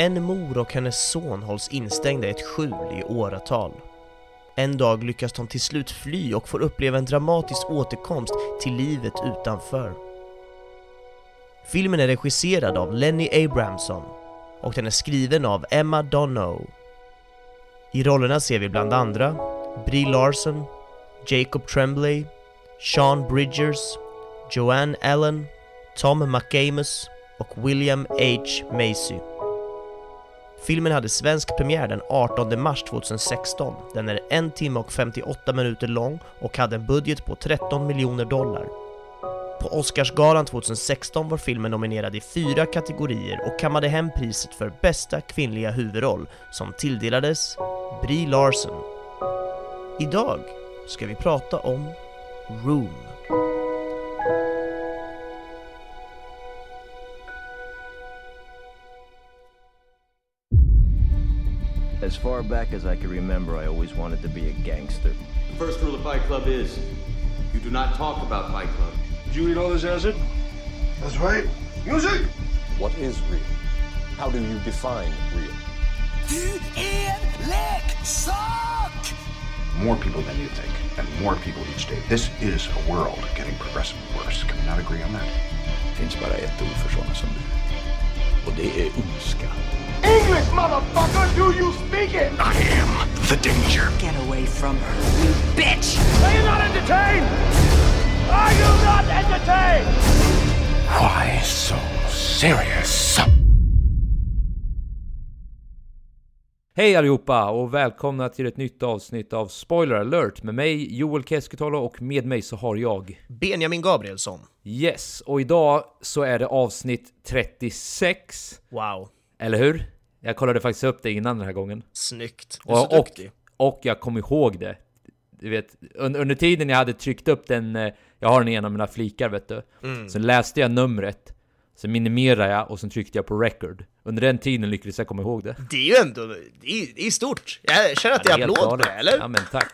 En mor och hennes son hålls instängda i ett skjul i åratal. En dag lyckas de till slut fly och får uppleva en dramatisk återkomst till livet utanför. Filmen är regisserad av Lenny Abramson och den är skriven av Emma Donough. I rollerna ser vi bland andra Brie Larson, Jacob Tremblay, Sean Bridgers, Joanne Allen, Tom McAmus och William H. Macy. Filmen hade svensk premiär den 18 mars 2016. Den är 1 timme och 58 minuter lång och hade en budget på 13 miljoner dollar. På Oscarsgalan 2016 var filmen nominerad i fyra kategorier och kammade hem priset för bästa kvinnliga huvudroll som tilldelades Brie Larson. Idag ska vi prata om Room. As far back as I can remember, I always wanted to be a gangster. The first rule of Fight Club is you do not talk about Fight Club. Did you eat all this acid? That's right. Music! What is real? How do you define real? Du är leksak! More people than you think, and more people each day. This is a world getting progressively worse. Can we not agree on that? Det finns bara ett ord för sådana som du. Och det är ondska. English, motherfucker! Do you speak it? I am the danger. Get away from her, you bitch! Are you not entertained? Are you not entertained? Why so serious? Hej allihopa och välkomna till ett nytt avsnitt av Spoiler alert med mig Joel Keskitalo och med mig så har jag Benjamin Gabrielsson. Yes, och idag så är det avsnitt 36 Wow, Eller hur? Jag kollade faktiskt upp det innan den här gången snyggt. Du är så och, och, duktig. och jag kom ihåg det Du vet, under, under tiden jag hade tryckt upp den eh, Jag har den i en av mina flikar vet du Mm. Sen läste jag numret Sen minimerade jag och sen tryckte jag på record Under den tiden lyckades jag komma ihåg det Det är ju ändå, det är, det är stort. Jag känner att det är applåd på eller? Ja men tack.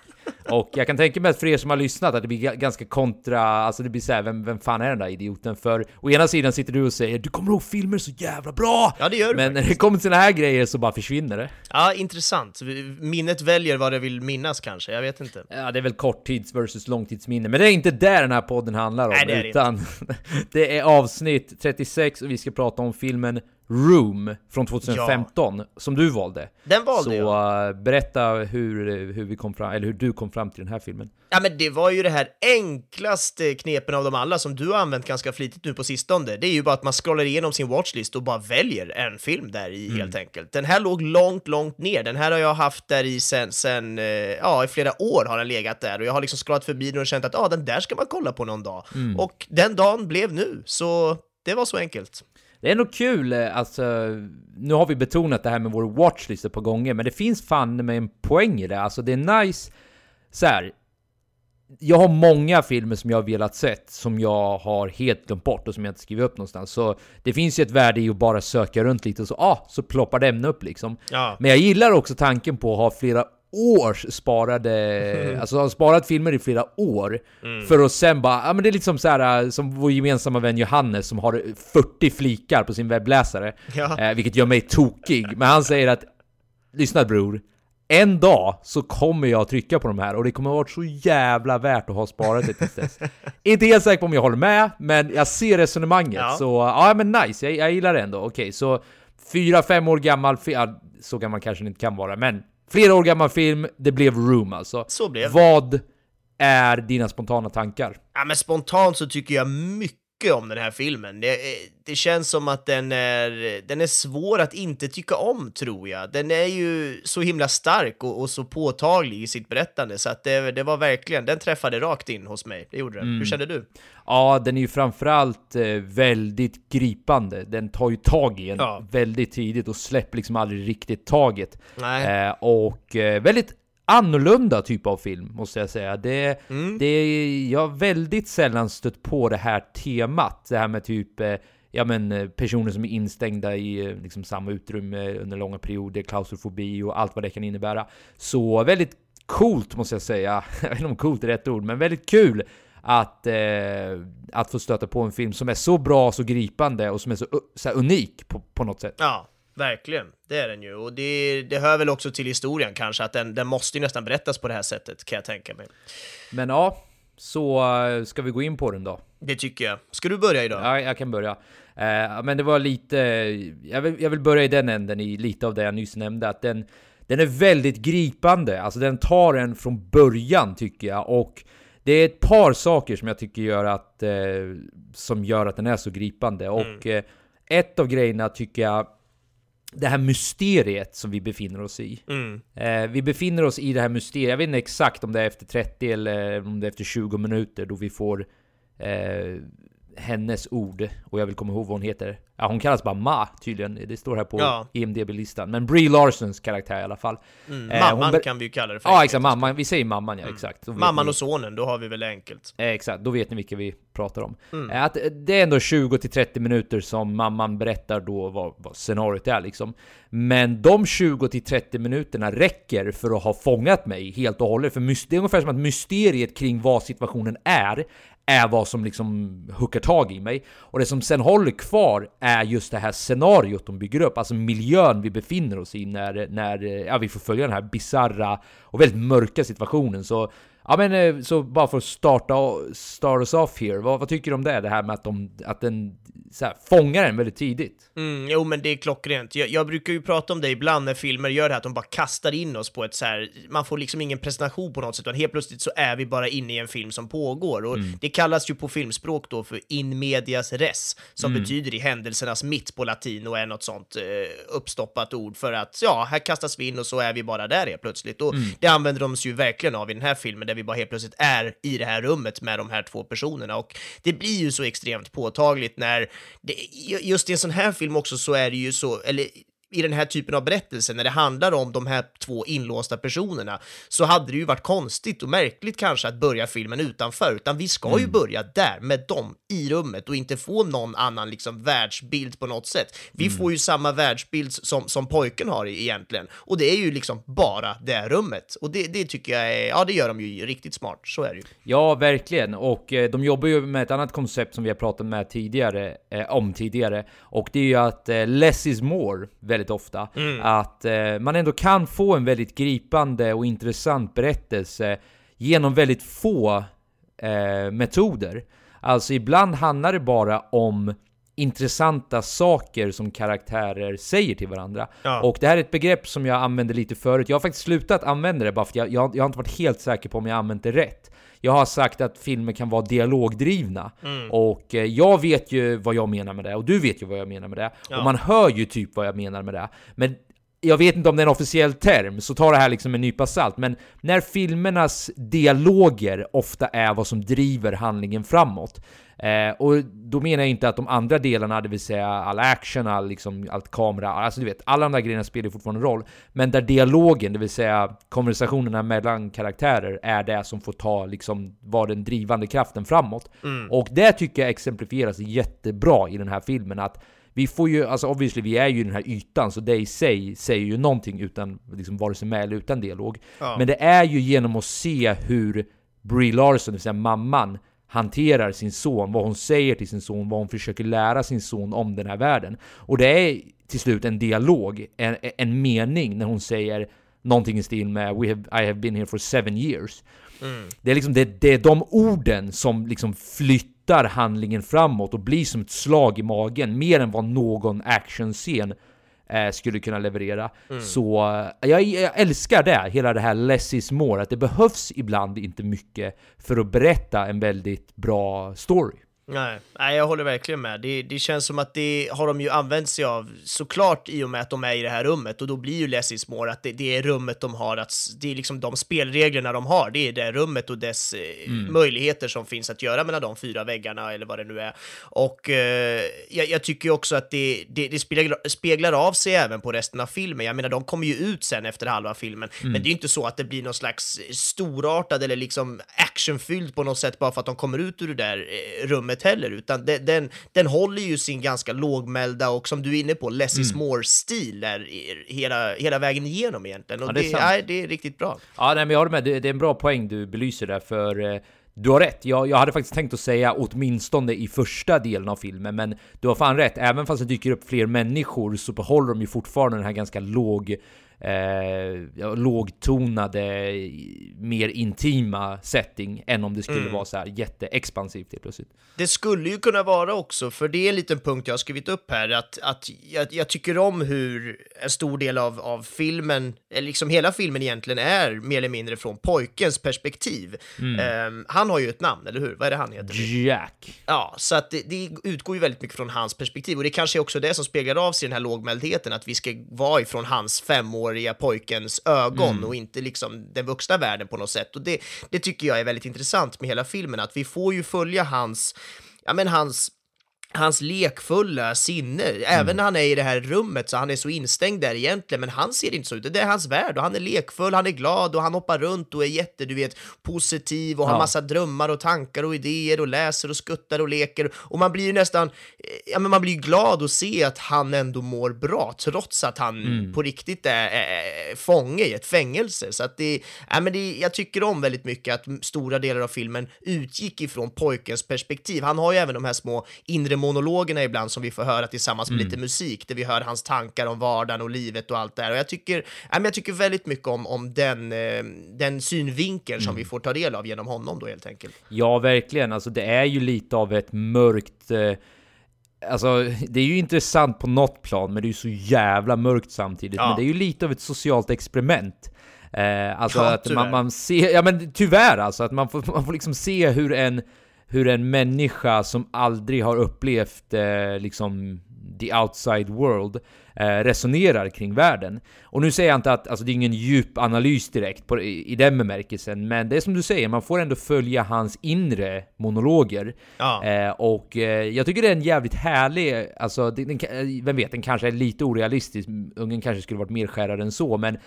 Och jag kan tänka mig att för er som har lyssnat att det blir ga- ganska kontra, alltså det blir såhär, vem, vem fan är den där idioten? För å ena sidan sitter du och säger du kommer ihåg filmer så jävla bra! Ja, det gör du Men när faktiskt. det kommer till såna här grejer så bara försvinner det. Ja, intressant. Minnet väljer vad det vill minnas kanske, jag vet inte. Ja, det är väl korttids versus långtidsminne, men det är inte där den här podden handlar om, Nej, det är det utan det är avsnitt 36 och vi ska prata om filmen Room från 2015, som du valde. Den valde Så jag. eh, berätta hur, hur vi kom fram, eller hur du kom fram till den här filmen. Ja men det var ju det här enklaste knepen av dem alla som du har använt ganska flitigt nu på sistone. Det är ju bara att man scrollar igenom sin watchlist och bara väljer en film där i Mm. helt enkelt. Den här låg långt, långt ner. Den här har jag haft där i sen, sen eh, ja i flera år har den legat där och jag har liksom scrollat förbi den och känt att ja, ah, den där ska man kolla på någon dag. Mm. Och den dagen blev nu, så det var så enkelt. Det är ändå kul, eh, alltså, nu har vi betonat det här med vår watchlist ett par gånger, men det finns fan med en poäng i det. Alltså det är nice, så här. Jag har många filmer som jag har velat sett, som jag har helt glömt bort och som jag inte skrivit upp någonstans. Så det finns ju ett värde i att bara söka runt lite och så, ah, så ploppar den upp liksom. Ja. Men jag gillar också tanken på att ha flera års sparade, alltså ha sparat filmer i flera år för att sen bara, ja men det är liksom så här som vår gemensamma vän Johannes som har 40 flikar på sin webbläsare, Ja. eh, vilket gör mig tokig. Men han säger att, lyssna bror, en dag så kommer jag trycka på de här och det kommer vara så jävla värt att ha sparat det tills dess. Inte helt säker på om jag håller med, men jag ser resonemanget. Ja. Så ja men nice, jag, jag gillar det ändå. Okej, så fyra, fem år gammal så gammal kanske den inte kan vara, men flera år gammal film, det blev Room alltså. Så blev det. Vad är dina spontana tankar? Ja, men spontant så tycker jag mycket om den här filmen. Det, eh, det känns som att den är, den är svår att inte tycka om, tror jag. Den är ju så himla stark och, och så påtaglig i sitt berättande, så att det, det var verkligen, den träffade rakt in hos mig. Det gjorde den. Mm. Hur kände du? Ja, den är ju framförallt eh, väldigt gripande. Den tar ju tag i en Ja. väldigt tidigt och släpper liksom aldrig riktigt taget. Nej. Eh, och eh, väldigt annorlunda typ av film, måste jag säga. Det, Mm. det jag har väldigt sällan stött på det här temat. Det här med typ eh, Ja men eh, personer som är instängda i eh, liksom, samma utrymme under långa perioder, klaustrofobi och allt vad det kan innebära. Så väldigt coolt måste jag säga. Jag vet inte om coolt är rätt ord, men väldigt kul att, eh, att få stöta på en film som är så bra, så gripande och som är så, så unik på, på något sätt. Ja. Verkligen, det är den ju. Och det, det hör väl också till historien kanske, att den, den måste ju nästan berättas på det här sättet, kan jag tänka mig. Men ja, så eh, ska vi gå in på den då? Det tycker jag. Ska du börja idag? Ja, jag kan börja. Eh, men det var lite... Jag vill, jag vill börja i den änden, i lite av det jag nyss nämnde, att den, den är väldigt gripande. Alltså den tar en från början, tycker jag. Och det är ett par saker som jag tycker gör att, eh, som gör att den är så gripande. Och eh, ett av grejerna tycker jag det här mysteriet som vi befinner oss i. Mm. Eh, vi befinner oss i det här mysteriet, jag vet inte exakt om det är efter 30 eller om det är efter 20 minuter då vi får eh, hennes ord, och jag vill komma ihåg vad hon heter. Ja, hon kallas bara Ma tydligen, det står här på Ja. IMDB-listan. Men Brie Larsons karaktär i alla fall. Mm. Eh, Mamman kan vi ju kalla det för. Ja enkelt. exakt, mamman, vi säger mamman ja, exakt. Då vet Mamman ni- och sonen, då har vi väl enkelt. Eh, Exakt, då vet ni vilka vi pratar om. Mm. Eh, Att eh, det är ändå 20-30 minuter som mamman berättar då vad, vad scenariot är liksom. Men de 20-30 minuterna räcker för att ha fångat mig helt och hållet. För det är ungefär som att mysteriet kring vad situationen är, är vad som liksom hookar tag i mig. Och det som sen håller kvar är just det här scenariot de bygger upp, alltså miljön vi befinner oss i när, när ja, vi får följa den här bizarra och väldigt mörka situationen. Så Ja men eh, så bara för att starta start us off here, vad, vad tycker du om det? Det här med att, de, att den så här, fångar en väldigt tidigt? Mm, jo, men det är klockrent. Jag, jag brukar ju prata om det ibland när filmer gör det här, att de bara kastar in oss på ett så här, man får liksom ingen presentation på något sätt, utan helt plötsligt så är vi bara inne i en film som pågår. Och det kallas ju på filmspråk då för in medias res, som betyder i händelsernas mitt på latin och är något sånt eh, uppstoppat ord för att, ja, här kastas vi in och så är vi bara där helt plötsligt. Och det använder de sig ju verkligen av i den här filmen, där vi bara helt plötsligt är i det här rummet med de här två personerna. Och det blir ju så extremt påtagligt när, det, just i en sån här film också så är det ju så, eller i den här typen av berättelser, när det handlar om de här två inlåsta personerna, så hade det ju varit konstigt och märkligt kanske att börja filmen utanför, utan vi ska ju börja där med dem i rummet och inte få någon annan liksom världsbild på något sätt. Vi får ju samma världsbild som, som pojken har egentligen, och det är ju liksom bara det rummet. Och det, det tycker jag är, ja det gör de ju riktigt smart, så är det ju. Ja, verkligen. Och eh, de jobbar ju med ett annat koncept som vi har pratat med tidigare, eh, om tidigare. Och det är ju att eh, less is more, väldigt ofta. Att eh, man ändå kan få en väldigt gripande och intressant berättelse genom väldigt få eh, metoder. Alltså ibland handlar det bara om intressanta saker som karaktärer säger till varandra. Ja. Och det här är ett begrepp som jag använde lite förut. Jag har faktiskt slutat använda det bara för att jag, jag, jag har inte varit helt säker på om jag använt det rätt. Jag har sagt att filmer kan vara dialogdrivna. Och eh, jag vet ju vad jag menar med det, och du vet ju vad jag menar med det. Och man hör ju typ vad jag menar med det. Men jag vet inte om det är en officiell term, så ta det här liksom en nypa salt. Men när filmernas dialoger ofta är vad som driver handlingen framåt. Eh, och då menar jag inte att de andra delarna, det vill säga all action, all, liksom, allt kamera, alltså du vet, alla de där grejerna spelar fortfarande roll. Men där dialogen, det vill säga konversationerna mellan karaktärer, är det som får ta, liksom, vara den drivande kraften framåt. Och det tycker jag exemplifieras jättebra i den här filmen, att vi får ju, alltså obviously, vi är ju i den här ytan, så det i sig säger ju någonting utan, liksom, vare sig med eller utan dialog. Ja. Men det är ju genom att se hur Brie Larson, det vill säga mamman, hanterar sin son, vad hon säger till sin son, vad hon försöker lära sin son om den här världen. Och det är till slut en dialog, en, en mening när hon säger någonting i stil med We have, I have been here for seven years. Det är liksom det, det är de orden som liksom flyttar handlingen framåt och blir som ett slag i magen, mer än vad någon actionscen eh, skulle kunna leverera. Så eh, jag, jag älskar det, hela det här less is more, att det behövs ibland inte mycket för att berätta en väldigt bra story. Nej, nej, jag håller verkligen med. Det, det känns som att det har de ju använt sig av såklart i och med att de är i det här rummet och då blir ju Less is more att det, det är rummet de har, att, det är liksom de spelreglerna de har, det är det rummet och dess eh, möjligheter som finns att göra mellan de fyra väggarna eller vad det nu är. Och eh, jag, jag tycker också att det, det, det speglar, speglar av sig även på resten av filmen. Jag menar, de kommer ju ut sen efter halva filmen, men det är ju inte så att det blir någon slags storartad eller liksom actionfylld på något sätt bara för att de kommer ut ur det där eh, rummet heller, utan den, den, den håller ju sin ganska lågmälda och som du är inne på, less is more-stil där i- hela, hela vägen igenom egentligen. Och Ja, det är det, nej, det är riktigt bra. Ja, nej, men jag håller med. Det, det är en bra poäng du belyser där, för eh, du har rätt. Jag, jag hade faktiskt tänkt att säga åtminstone i första delen av filmen, men du har fan rätt. Även fast det dyker upp fler människor så behåller de ju fortfarande den här ganska låg eh, lågtonade, mer intima setting än om det skulle Mm. vara så här jätteexpansivt helt plötsligt. Det skulle ju kunna vara också, för det är en liten punkt jag har skrivit upp här, att, att jag, jag tycker om hur en stor del av, av filmen, eller liksom hela filmen egentligen, är mer eller mindre från pojkens perspektiv. Ehm, han har ju ett namn, eller hur? Vad är det han heter? Jack. Ja, så att det, det utgår ju väldigt mycket från hans perspektiv och det kanske är också det som speglar av sig den här lågmäldheten, att vi ska vara ifrån hans femåriga pojkens ögon och inte liksom den vuxna världen på något sätt. Och det, det tycker jag är väldigt intressant med hela filmen, att vi får ju följa hans, ja men hans hans lekfulla sinne, även när han är i det här rummet så han är så instängd där egentligen, men han ser inte så ut. Det är hans värld och han är lekfull, han är glad och han hoppar runt och är jätte, du vet, positiv och har Ja. massa drömmar och tankar och idéer och läser och skuttar och leker och man blir ju nästan, eh, ja men man blir ju glad att se att han ändå mår bra trots att han på riktigt är, är, fånge i ett fängelse. Så att det, ja men det, jag tycker om väldigt mycket att stora delar av filmen utgick ifrån pojkens perspektiv. Han har ju även de här små inre monologerna ibland som vi får höra tillsammans med lite musik, där vi hör hans tankar om vardagen och livet och allt det här. Och jag tycker, ja, men jag tycker väldigt mycket om, om den, eh, den synvinkeln som vi får ta del av genom honom då helt enkelt. Ja, verkligen. Alltså det är ju lite av ett mörkt... Eh, alltså, det är ju intressant på något plan, men det är ju så jävla mörkt samtidigt. Ja. Men det är ju lite av ett socialt experiment. Eh, alltså Ja, att man, man ser... Ja, men tyvärr alltså. Att man får, man får liksom se hur en, hur en människa som aldrig har upplevt eh, liksom the outside world eh, resonerar kring världen. Och nu säger jag inte att alltså, det är ingen djup analys direkt på, i, i den bemärkelsen, men det är som du säger, man får ändå följa hans inre monologer. Ja. Eh, och eh, jag tycker det är en jävligt härlig, alltså, den, den, eh, vem vet, den kanske är lite orealistisk, ungen kanske skulle varit mer skärrad än så, men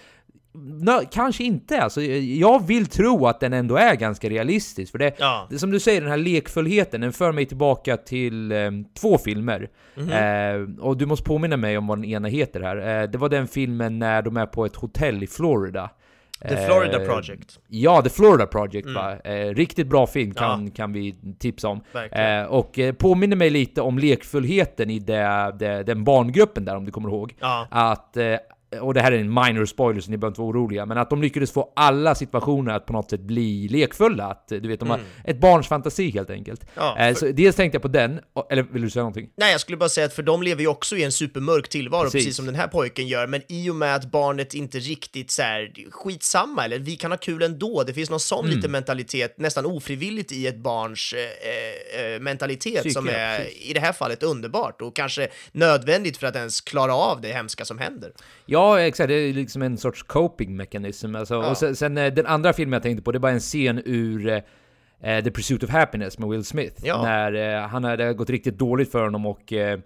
Nå, kanske inte. Alltså, jag vill tro att den ändå är ganska realistisk. För det, Ja. det som du säger, den här lekfullheten, den för mig tillbaka till eh, två filmer. Mhm. Eh, och du måste påminna mig om vad den ena heter här. Eh, det var den filmen när de är på ett hotell i Florida. The Florida Eh, Project. Ja, The Florida Project va? Eh, riktigt bra film kan, Ja. kan vi tipsa om. Eh, och eh, påminner mig lite om lekfullheten i det, det, den barngruppen där om du kommer ihåg. Ja. Att, eh, och det här är en minor spoiler så ni behöver inte vara oroliga, men att de lyckades få alla situationer att på något sätt bli lekfulla. Att, eh, du vet, de har ett barns fantasi helt enkelt. Mm. Ja, eh, för- så dels tänkte jag på den, eller vill du säga någonting? Nej, jag skulle bara säga att för de lever ju också i en supermörk tillvaro, Precis. precis, som den här pojken gör, men i och med att barnet inte riktigt så här skitsamma, eller vi kan ha kul ändå, det finns någon sån Mm. lite mentalitet, nästan ofrivilligt i ett barns eh, eh, mentalitet Psyke, som är precis. i det här fallet underbart och kanske nödvändigt för att ens klara av det hemska som händer. Ja, exakt. Det är liksom en sorts coping mechanism. Alltså, Ja. Och sen, sen eh, den andra filmen jag tänkte på, det var en scen ur eh, The Pursuit of Happiness med Will Smith. Ja. När eh, han hade gått riktigt dåligt för honom och eh,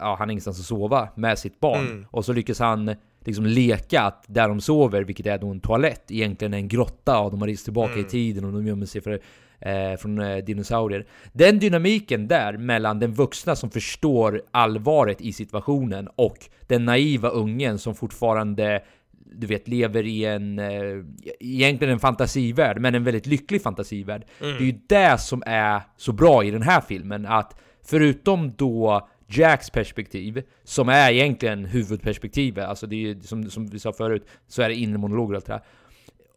ja, han har ingenstans att sova med sitt barn. Mm. Och så lyckas han liksom leka att där de sover, vilket är då en toalett, egentligen är en grotta och de har rest tillbaka Mm. i tiden och de gömmer sig för, eh, från eh, dinosaurier. Den dynamiken där mellan den vuxna som förstår allvaret i situationen och den naiva ungen som fortfarande du vet, lever i en, eh, egentligen en fantasivärld, men en väldigt lycklig fantasivärld. Det är ju det som är så bra i den här filmen, att förutom då Jacks perspektiv, som är egentligen huvudperspektivet, alltså det är ju som, som vi sa förut, så är det inre monologer och allt det där.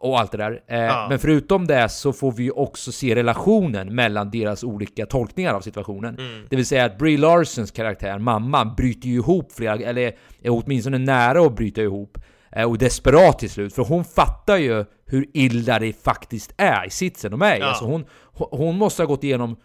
Och allt det där. Eh, Ja. Men förutom det så får vi ju också se relationen mellan deras olika tolkningar av situationen. Det vill säga att Brie Larsons karaktär, mamman, bryter ju ihop flera, eller är åtminstone nära att bryta ihop. Eh, och desperat till slut, för hon fattar ju hur illa det faktiskt är i sitsen de är i. Ja. Alltså hon, hon hon måste ha gått igenom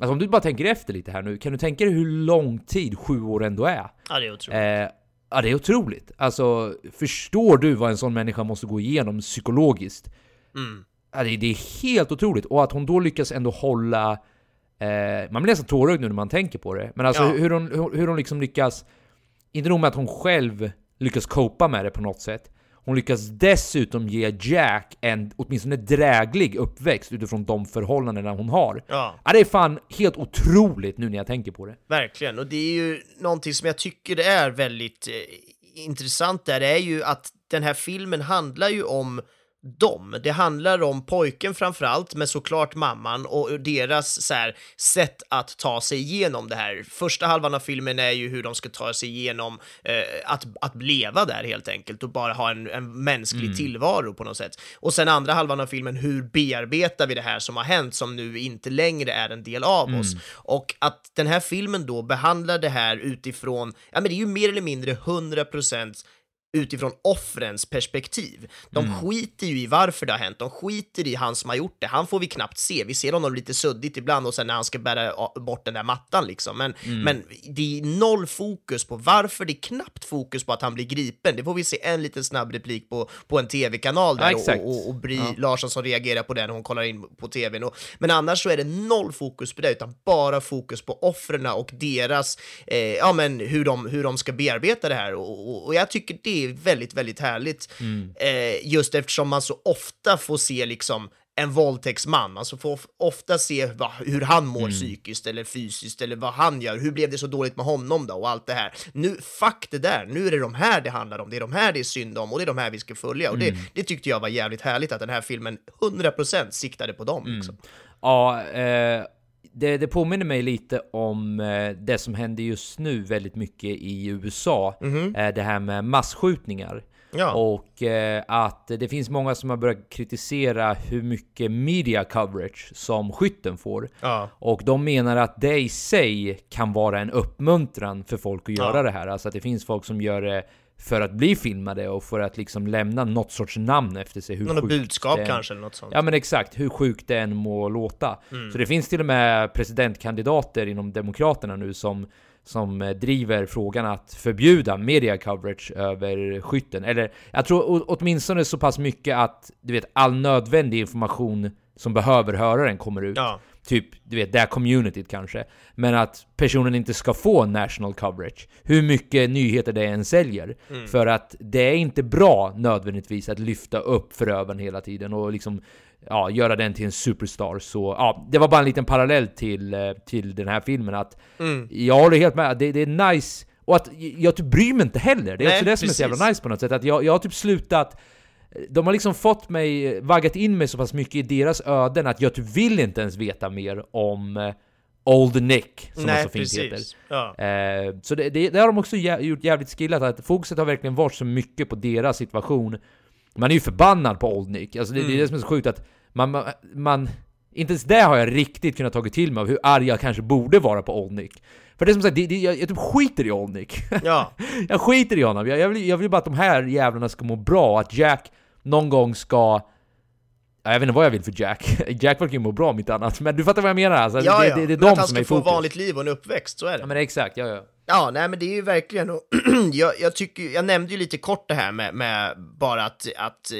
Alltså om du bara tänker efter lite här nu, kan du tänka dig hur lång tid sju år ändå är? Ja, det är otroligt. Eh, ja, det är otroligt. Alltså, förstår du vad en sån människa måste gå igenom psykologiskt? Mm. Ja, det, det är helt otroligt. Och att hon då lyckas ändå hålla... Eh, man blir nästan tårögd nu när man tänker på det. Men alltså Ja. hur, hon, hur, hur hon liksom lyckas... Inte nog med att hon själv lyckas copa med det på något sätt. Hon lyckas dessutom ge Jack en åtminstone dräglig uppväxt utifrån de förhållandena hon har. Ja. Ja, det är fan helt otroligt nu när jag tänker på det. Verkligen, och det är ju någonting som jag tycker är väldigt eh, intressant där, det är ju att den här filmen handlar ju om dem. Det handlar om pojken framförallt, men såklart mamman och deras så här, sätt att ta sig igenom det här. Första halvan av filmen är ju hur de ska ta sig igenom eh, att, att leva där helt enkelt och bara ha en, en mänsklig tillvaro på något sätt. Och sen andra halvan av filmen, hur bearbetar vi det här som har hänt som nu inte längre är en del av oss? Och att den här filmen då behandlar det här utifrån, ja men det är ju mer eller mindre 100% utifrån offrens perspektiv. De Mm. skiter ju i varför det har hänt, de skiter i han som har gjort det. Han får vi knappt se, vi ser honom lite suddigt ibland och sen när han ska bära bort den där mattan liksom. Men, Mm. men det är noll fokus på varför, det är knappt fokus på att han blir gripen. Det får vi se en liten snabb replik på, på en tv-kanal Ja, där exakt. och, och, och Brie Ja. Larsson som reagerar på det när hon kollar in på tvn. Och, men annars så är det noll fokus på det, utan bara fokus på offren och deras, eh, ja men hur de, hur de ska bearbeta det här. Och, och jag tycker det är väldigt, väldigt härligt. Mm. Eh, just eftersom man så ofta får se liksom en våldtäktsman, man så får of- ofta se va, hur han mår Mm. psykiskt eller fysiskt eller vad han gör. Hur blev det så dåligt med honom då och allt det här. Nu, fuck det där, nu är det de här det handlar om, det är de här det är synd om och det är de här vi ska följa. Och Mm. det, det tyckte jag var jävligt härligt att den här filmen 100% siktade på dem. Liksom. Ja, eh, det, det påminner mig lite om eh, det som händer just nu väldigt mycket i USA. Eh, det här med masskjutningar. Ja. Och eh, att det finns många som har börjat kritisera hur mycket media coverage som skytten får. Ja. Och de menar att det i sig kan vara en uppmuntran för folk att göra Ja. det här. Alltså att det finns folk som gör det för att bli filmade och för att liksom lämna något sorts namn efter sig. Hur Något budskap kanske eller något sånt. Ja men exakt, hur sjukt det än må låta. Mm. Så det finns till och med presidentkandidater inom Demokraterna nu som, som eh, driver frågan att förbjuda media coverage över skytten. Eller jag tror åtminstone så pass mycket att du vet all nödvändig information som behöver höra den kommer ut. Ja. Typ, du vet, det här communityt kanske. Men att personen inte ska få national coverage. Hur mycket nyheter det än säljer. Mm. För att det är inte bra nödvändigtvis att lyfta upp förövaren hela tiden och liksom ja, göra den till en superstar. Så ja, det var bara en liten parallell till, eh, till den här filmen. Att Mm. Jag håller helt med, det, det är nice. Och att jag typ bryr mig inte heller. Det är Nej, också det som är så jävla precis. nice på något sätt. Att jag, jag har typ slutat de har liksom fått mig, vaggat in mig så pass mycket i deras öden att jag typ vill inte ens veta mer om eh, Old Nick, som Nej, så fint precis. heter. Ja. Eh, så det, det, det har de också jä gjort jävligt skillat, att fokuset har verkligen varit så mycket på deras situation. Man är ju förbannad på Old Nick, alltså det, det är Mm. det som är så sjukt att man, man, man inte ens det har jag riktigt kunnat tagit till mig av hur arg jag kanske borde vara på Old Nick. För det är som sagt, det, det, jag, jag typ skiter i Old Nick. Ja. jag skiter i honom. Jag, jag, vill, jag vill bara att de här jävlarna ska må bra, att Jack någon gång ska... Ja, Jag vet inte vad jag vill för Jack. Jack verkar ju må bra om inte annat, men du fattar vad jag menar alltså. ja, det, ja. det, det är Men de att han som ska få vanligt liv och en uppväxt, så är det. Ja men exakt, ja ja. Ja, nej men det är ju verkligen, och jag, jag tycker, jag nämnde ju lite kort det här med, med bara att, att eh,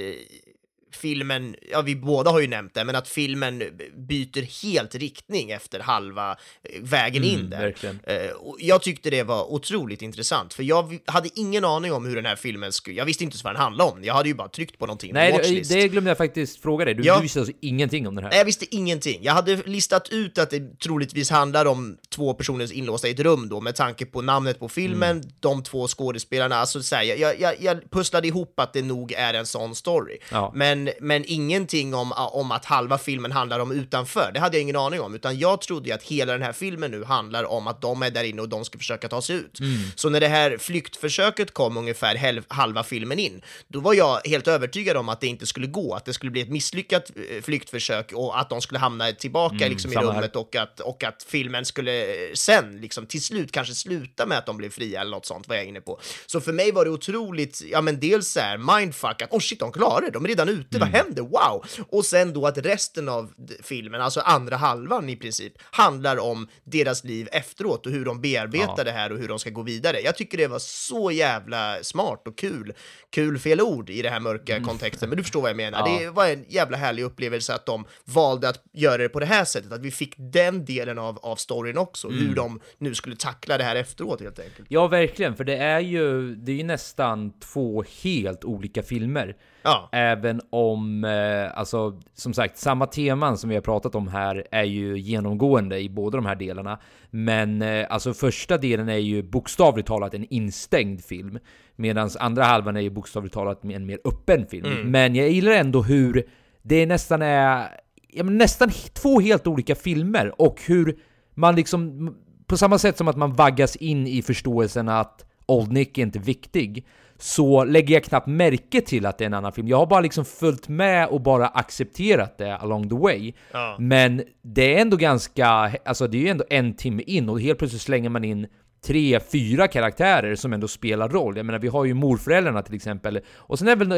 filmen, ja vi båda har ju nämnt det, men att filmen byter helt riktning efter halva eh, vägen in Mm, där. verkligen. Eh, jag tyckte det var otroligt intressant, för jag hade ingen aning om hur den här filmen skulle, jag visste inte ens vad den handlade om, jag hade ju bara tryckt på någonting, Nej, det, det glömde jag faktiskt fråga dig. Du, Ja. du visste alltså ingenting om den här? Nej, jag visste ingenting. Jag hade listat ut att det troligtvis handlar om två personer inlåsta i ett rum då, med tanke på namnet på filmen, Mm. de två skådespelarna. Alltså, så här, jag, jag, jag pusslade ihop att det nog är en sån story. Ja. Men, men ingenting om, om att halva filmen handlar om utanför. Det hade jag ingen aning om, utan jag trodde ju att hela den här filmen nu handlar om att de är där inne och de ska försöka ta sig ut. Mm. Så när det här flyktförsöket kom ungefär halva filmen in, då var jag helt övertygad om att det inte skulle gå, att det skulle bli ett misslyckat eh, flyktförsök och att de skulle hamna tillbaka Mm, liksom, i rummet och att, och att filmen skulle eh, sen, liksom, till slut kanske sluta med att de blev fria eller något sånt var jag inne på. Så för mig var det otroligt, ja men dels så här mindfuck, att oh shit, de klarar det, de är redan ute, Mm. vad händer, wow! Och sen då att resten av filmen, alltså andra halvan i princip, handlar om deras liv efteråt och hur de bearbetar Ja. det här och hur de ska gå vidare. Jag tycker det var så jävla smart och kul. Kul fel ord i det här mörka kontexten, men du förstår vad jag menar. Mm. Ja. Det var en jävla härlig upplevelse att de valde att göra det på det här sättet, att vi fick den delen av, av storyn också, Mm. hur de nu skulle tackla det här efteråt helt enkelt. Ja, verkligen. För det är ju, det är ju nästan två helt olika filmer. Ja. Även om, eh, alltså som sagt, samma teman som vi har pratat om här är ju genomgående i båda de här delarna. Men eh, alltså första delen är ju bokstavligt talat en instängd film. Medan andra halvan är ju bokstavligt talat en mer öppen film. Mm. Men jag gillar ändå hur det nästan är ja, nästan två helt olika filmer och hur man liksom på samma sätt som att man vaggas in i förståelsen att Old Nick är inte viktig så lägger jag knappt märke till att det är en annan film. Jag har bara liksom följt med och bara accepterat det along the way. Ja. Men det är ändå ganska, alltså det är ju ändå en timme in och helt plötsligt slänger man in tre, fyra karaktärer som ändå spelar roll. Jag menar, vi har ju morföräldrarna till exempel. Och sen är väl,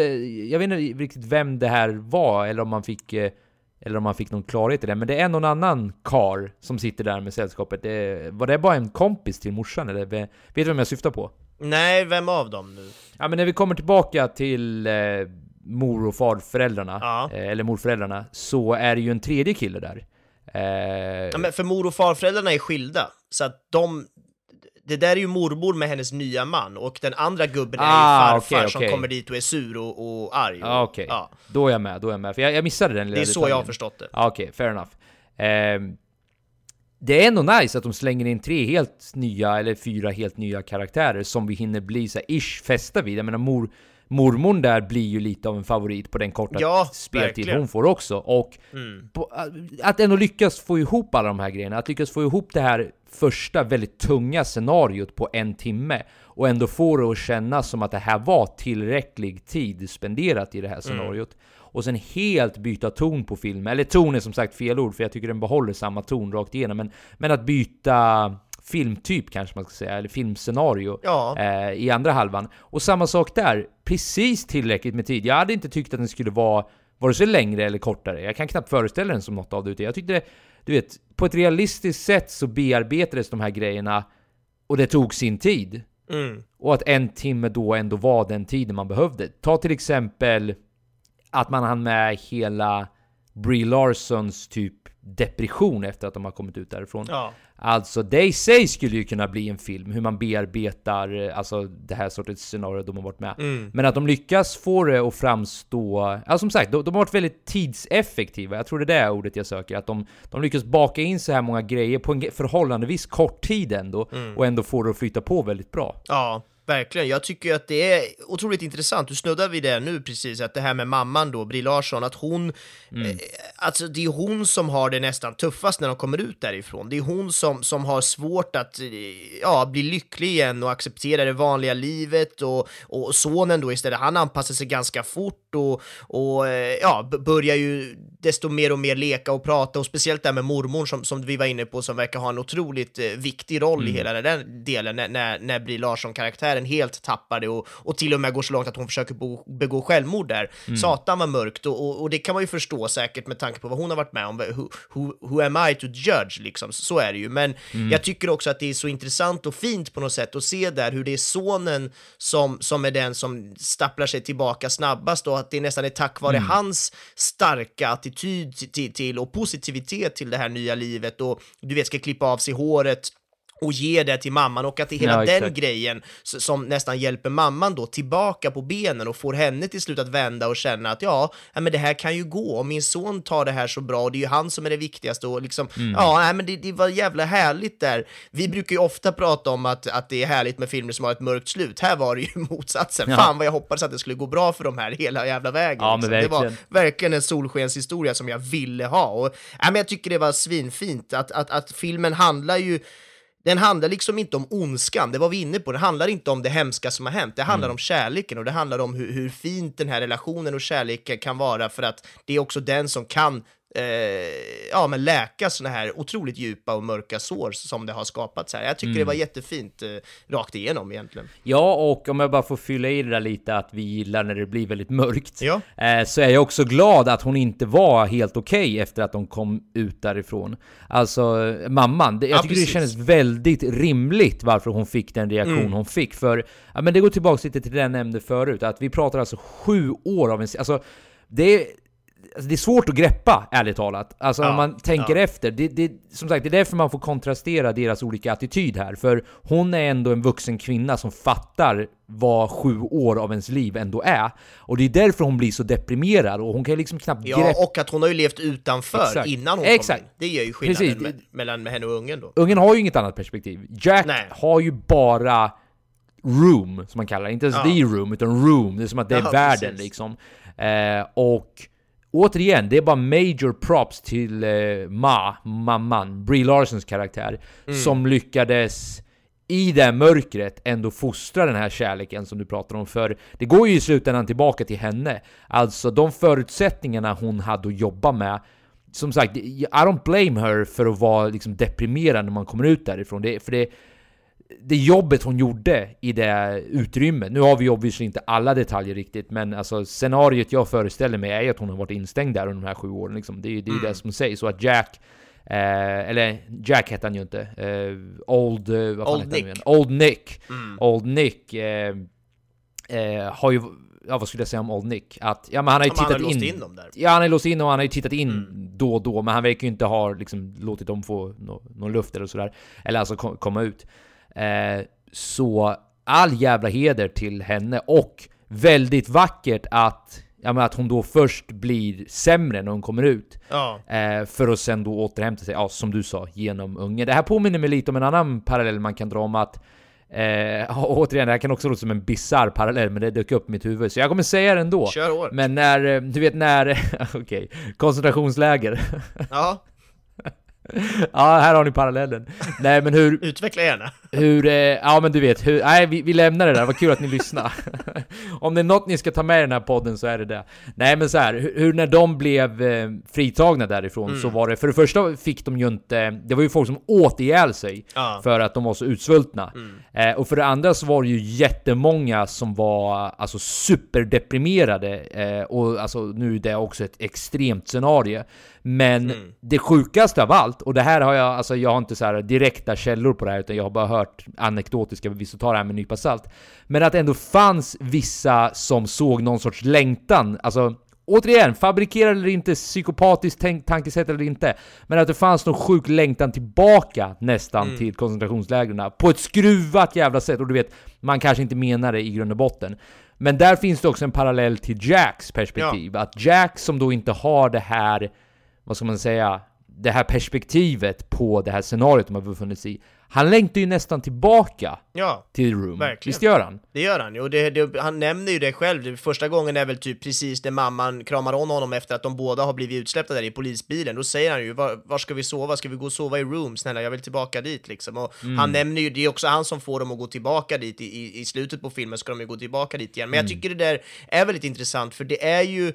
jag vet inte riktigt vem det här var, eller om man fick eh, eller om man fick någon klarhet i det, men det är någon annan kar som sitter där med sällskapet. Det, var det bara en kompis till morsan eller? Vet du vem jag syftar på? Nej, vem av dem nu? Ja men när vi kommer tillbaka till eh, mor och farföräldrarna, Ja. eh, eller morföräldrarna, så är det ju en tredje kille där. Eh, Ja, men för mor och farföräldrarna är skilda, så att de... Det där är ju mormor med hennes nya man och den andra gubben är Ah, ju farfar okej, som okej. kommer dit och är sur och, och arg. Och, Ja, okej. ja. Då är jag med, då är jag med. För jag, jag missade den lilla Det är så jag har detaljen. förstått det. Ja, Okej, fair enough. Ehm, det är ändå nice att de slänger in tre helt nya, eller fyra helt nya karaktärer som vi hinner bli så ish fästa vid. Jag menar mor, mormon där blir ju lite av en favorit på den korta Ja, speltid verkligen. hon får också. Och Mm. på, att ändå lyckas få ihop alla de här grejerna, att lyckas få ihop det här första väldigt tunga scenariot på en timme och ändå få det att kännas som att det här var tillräcklig tid spenderat i det här scenariot. Och sen helt byta ton på filmen, eller ton är som sagt fel ord för jag tycker den behåller samma ton rakt igenom, men, men att byta filmtyp kanske man ska säga, eller filmscenario Ja. eh, i andra halvan. Och samma sak där, precis tillräckligt med tid. Jag hade inte tyckt att den skulle vara vare sig längre eller kortare. Jag kan knappt föreställa den som något av det, utan jag tyckte det, du vet, på ett realistiskt sätt så bearbetades de här grejerna och det tog sin tid. Mm. Och att en timme då ändå var den tiden man behövde. Ta till exempel att man hann med hela Brie Larsons typ depression efter att de har kommit ut därifrån. Ja. Alltså det i sig skulle ju kunna bli en film, hur man bearbetar eh, alltså det här sortens scenario de har varit med. Mm. Men att de lyckas få det att framstå, ja som sagt, de, de har varit väldigt tidseffektiva. Jag tror det är det ordet jag söker. Att de, de lyckas baka in så här många grejer på en förhållandevis kort tid ändå, Mm. och ändå få det att flyta på väldigt bra. Ja, verkligen. Jag tycker att det är otroligt intressant. Du snuddar vid det nu precis, att det här med mamman då, Brie Larsson, att hon... Eh, alltså det är hon som har det nästan tuffast när de kommer ut därifrån. Det är hon som, som har svårt att eh, ja, bli lycklig igen och acceptera det vanliga livet och, och sonen då istället, han anpassar sig ganska fort och, och eh, ja, börjar ju desto mer och mer leka och prata och speciellt där med mormor som, som vi var inne på som verkar ha en otroligt eh, viktig roll i hela den delen när, när, när Brie Larsson-karaktären helt tappar det och, och till och med går så långt att hon försöker bo, begå självmord där. Satan var mörkt och, och, och det kan man ju förstå säkert med tanke på vad hon har varit med om. Who, who, who am I to judge liksom? Så är det ju. Men jag tycker också att det är så intressant och fint på något sätt att se där hur det är sonen som, som är den som stapplar sig tillbaka snabbast och att det nästan är tack vare hans starka attityd till, till och positivitet till det här nya livet och du vet ska klippa av sig håret och ge det till mamman och att det är hela Ja, den exakt. grejen som nästan hjälper mamman då tillbaka på benen och får henne till slut att vända och känna att ja, men det här kan ju gå och min son tar det här så bra och det är ju han som är det viktigaste och liksom Mm. ja, nej, men det, det var jävla härligt där. Vi brukar ju ofta prata om att, att det är härligt med filmer som har ett mörkt slut. Här var det ju motsatsen. Ja. Fan vad jag hoppades att det skulle gå bra för de här hela jävla vägen. Ja, men liksom. Det var verkligen. en solskenshistoria som jag ville ha. Och, ja, men jag tycker det var svinfint att, att, att filmen handlar ju den handlar liksom inte om ondskan, det var vi inne på, den handlar inte om det hemska som har hänt, det handlar om kärleken och det handlar om hur, hur fint den här relationen och kärleken kan vara för att det är också den som kan eh, ja, men läka såna här otroligt djupa och mörka sår som det har skapats här. Jag tycker det var jättefint eh, rakt igenom egentligen. Ja, och om jag bara får fylla i det där lite att vi gillar när det blir väldigt mörkt. Ja. Eh, så är jag också glad att hon inte var helt okej efter att de kom ut därifrån. Alltså, mamman. Det, jag Ja, tycker precis. det kändes väldigt rimligt varför hon fick den reaktion Mm. hon fick. För, ja men det går tillbaka lite till det jag nämnde förut, att vi pratar alltså sju år av en... Alltså, det är Alltså det är svårt att greppa, ärligt talat. Alltså Ja, om man tänker ja. efter. Det, det, som sagt, det är därför man får kontrastera deras olika attityd här. För hon är ändå en vuxen kvinna som fattar vad sju år av ens liv ändå är. Och det är därför hon blir så deprimerad och hon kan liksom knappt Ja, greppa... och att hon har ju levt utanför Exakt. innan hon Exakt. kom in. Det gör ju skillnaden Precis, det- me- mellan henne och ungen då. Ungen har ju inget annat perspektiv. Jack Nej. har ju bara room, som man kallar det. Inte ens Ja. the room, utan room. Det är som att det är Ja, världen precis. liksom. Eh, och återigen, det är bara major props till eh, Ma, mamman, Brie Larsons karaktär, Mm. som lyckades i det mörkret ändå fostra den här kärleken som du pratar om. För det går ju i slutändan tillbaka till henne. Alltså de förutsättningarna hon hade att jobba med som sagt, I don't blame her för att vara liksom deprimerad när man kommer ut därifrån. Det, för det, det jobbet hon gjorde i det utrymmet, nu har vi obviously inte alla detaljer riktigt, men alltså scenariot jag föreställer mig är att hon har varit instängd där under de här sju åren. Liksom. Det är ju det, ju det som sägs. Så att Jack, eh, eller Jack hette han ju inte, eh, Old... Eh, vad Old Nick. igen? Old Nick. Old Nick eh, eh, har ju... Ja, vad skulle jag säga om Old Nick? Att, ja men han har ju Ja, men han tittat har in... in dem där. Ja, han har låst in och han har ju tittat in Mm. då och då, men han verkar ju inte ha liksom, låtit dem få nå- någon luft eller sådär. Eller alltså kom, komma ut. Eh, så all jävla heder till henne och väldigt vackert att, ja, men att hon då först blir sämre när hon kommer ut. Ja. Eh, för att sen då återhämta sig, ja, som du sa, genom ungen. Det här påminner mig lite om en annan parallell man kan dra om att Eh, återigen, det här kan också låta som en bizarr parallell, men det dök upp i mitt huvud, så jag kommer säga det ändå. Kör hårt. Men när, eh, du vet när, okej, koncentrationsläger. Ja, ja, här har ni parallellen. Nej men hur, utveckla gärna. hur, eh, ja men du vet, hur, nej vi, vi lämnar det där, vad kul att ni lyssnar. Om det är något ni ska ta med i den här podden så är det det. Nej men så här, hur, hur när de blev eh, fritagna därifrån så var det, för det första fick de ju inte, det var ju folk som åt ihjäl sig Ja. för att de var så utsvultna. Eh, och för det andra så var det ju jättemånga som var alltså superdeprimerade, eh, och alltså nu är det också ett extremt scenario. Men det sjukaste av allt, och det här har jag, alltså jag har inte så här direkta källor på det här, utan jag har bara hört anekdotiska bevis och tar det här med en nypa salt. Men att det ändå fanns vissa som såg någon sorts längtan, alltså Återigen, fabrikerad eller inte, psykopatiskt tänk, tankesätt eller inte, men att det fanns någon sjuk längtan tillbaka nästan till koncentrationslägren på ett skruvat jävla sätt. Och du vet, man kanske inte menar det i grund och botten. Men där finns det också en parallell till Jacks perspektiv. Att Jack som då inte har det här, vad ska man säga, det här perspektivet på det här scenariot de har befunnit sig i. Han längtar ju nästan tillbaka Ja, till Room. Verkligen. Visst gör han? det gör han ju. Och det, det, han nämner ju det själv. Första gången är väl typ precis när mamman kramar om honom efter att de båda har blivit utsläppta där i polisbilen. Då säger han ju, var, var ska vi sova? Ska vi gå och sova i room? Snälla, jag vill tillbaka dit liksom. Och han nämner ju, det är också han som får dem att gå tillbaka dit. I, i, I slutet på filmen ska de ju gå tillbaka dit igen. Men jag tycker det där är väldigt intressant, för det är ju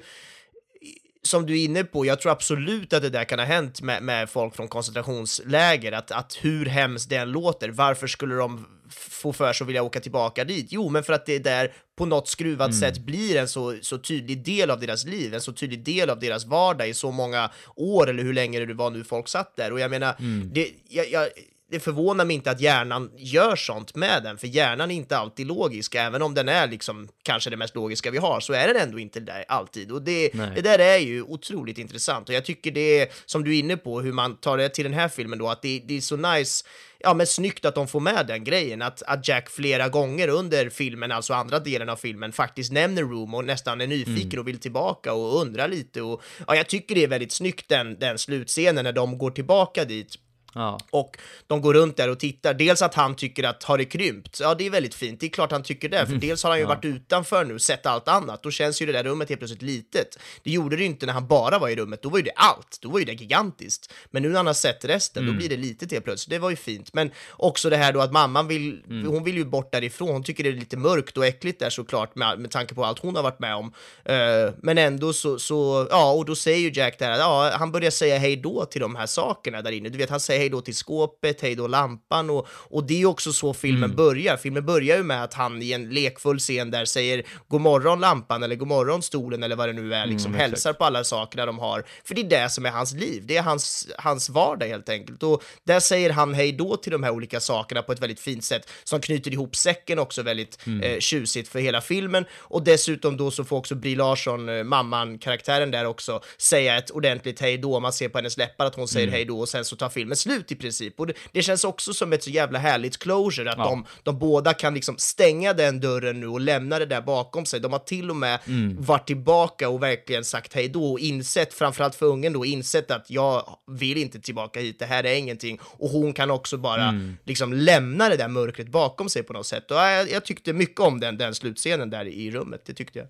som du är inne på, jag tror absolut att det där kan ha hänt med, med folk från koncentrationsläger, att, att hur hemskt det än låter, varför skulle de få för sig att vilja åka tillbaka dit? Jo, men för att det där på något skruvat sätt blir en så, så tydlig del av deras liv, en så tydlig del av deras vardag i så många år, eller hur länge det var nu folk satt där. Och jag menar, det, jag, jag, det förvånar mig inte att hjärnan gör sånt med den, för hjärnan är inte alltid logisk, även om den är liksom kanske det mest logiska vi har, så är den ändå inte där alltid. Och det, Nej. det där är ju otroligt intressant, och jag tycker det är, som du är inne på, hur man tar det till den här filmen då, att det, det är så nice, ja men snyggt att de får med den grejen, att, att Jack flera gånger under filmen, alltså andra delen av filmen, faktiskt nämner Room och nästan är nyfiken och vill tillbaka och undrar lite. Och ja, jag tycker det är väldigt snyggt den, den slutscenen när de går tillbaka dit Ja. och de går runt där och tittar. Dels att han tycker att har det krympt? Ja, det är väldigt fint. Det är klart han tycker det, för dels har han ju varit utanför nu sett allt annat. Då känns ju det där rummet helt plötsligt litet. Det gjorde det ju inte när han bara var i rummet. Då var ju det allt. Då var ju det gigantiskt. Men nu när han har sett resten, då blir det litet helt plötsligt. Det var ju fint. Men också det här då att mamman vill, hon vill ju bort därifrån. Hon tycker det är lite mörkt och äckligt där såklart med, med tanke på allt hon har varit med om. Eh, men ändå så, så, ja, och då säger ju Jack där ja, han börjar säga hej då till de här sakerna där inne. Du vet, han säger hej då till skåpet, hej då lampan och, och det är också så filmen börjar. Filmen börjar ju med att han i en lekfull scen där säger god morgon lampan eller god morgon stolen eller vad det nu är, liksom exakt. hälsar på alla sakerna de har. För det är det som är hans liv, det är hans, hans vardag helt enkelt. Och där säger han hej då till de här olika sakerna på ett väldigt fint sätt som knyter ihop säcken också väldigt eh, tjusigt för hela filmen. Och dessutom då så får också Brie Larsson, eh, mamman, karaktären där också, säga ett ordentligt hej då. Man ser på hennes läppar att hon säger hej då och sen så tar filmen slut i princip. Och det, det känns också som ett så jävla härligt closure att Ja. de, de båda kan liksom stänga den dörren nu och lämna det där bakom sig. De har till och med varit tillbaka och verkligen sagt hej då och insett, framförallt för ungen då, insett att jag vill inte tillbaka hit, det här är ingenting. Och hon kan också bara liksom lämna det där mörkret bakom sig på något sätt. Och jag, jag tyckte mycket om den, den slutscenen där i rummet, det tyckte jag.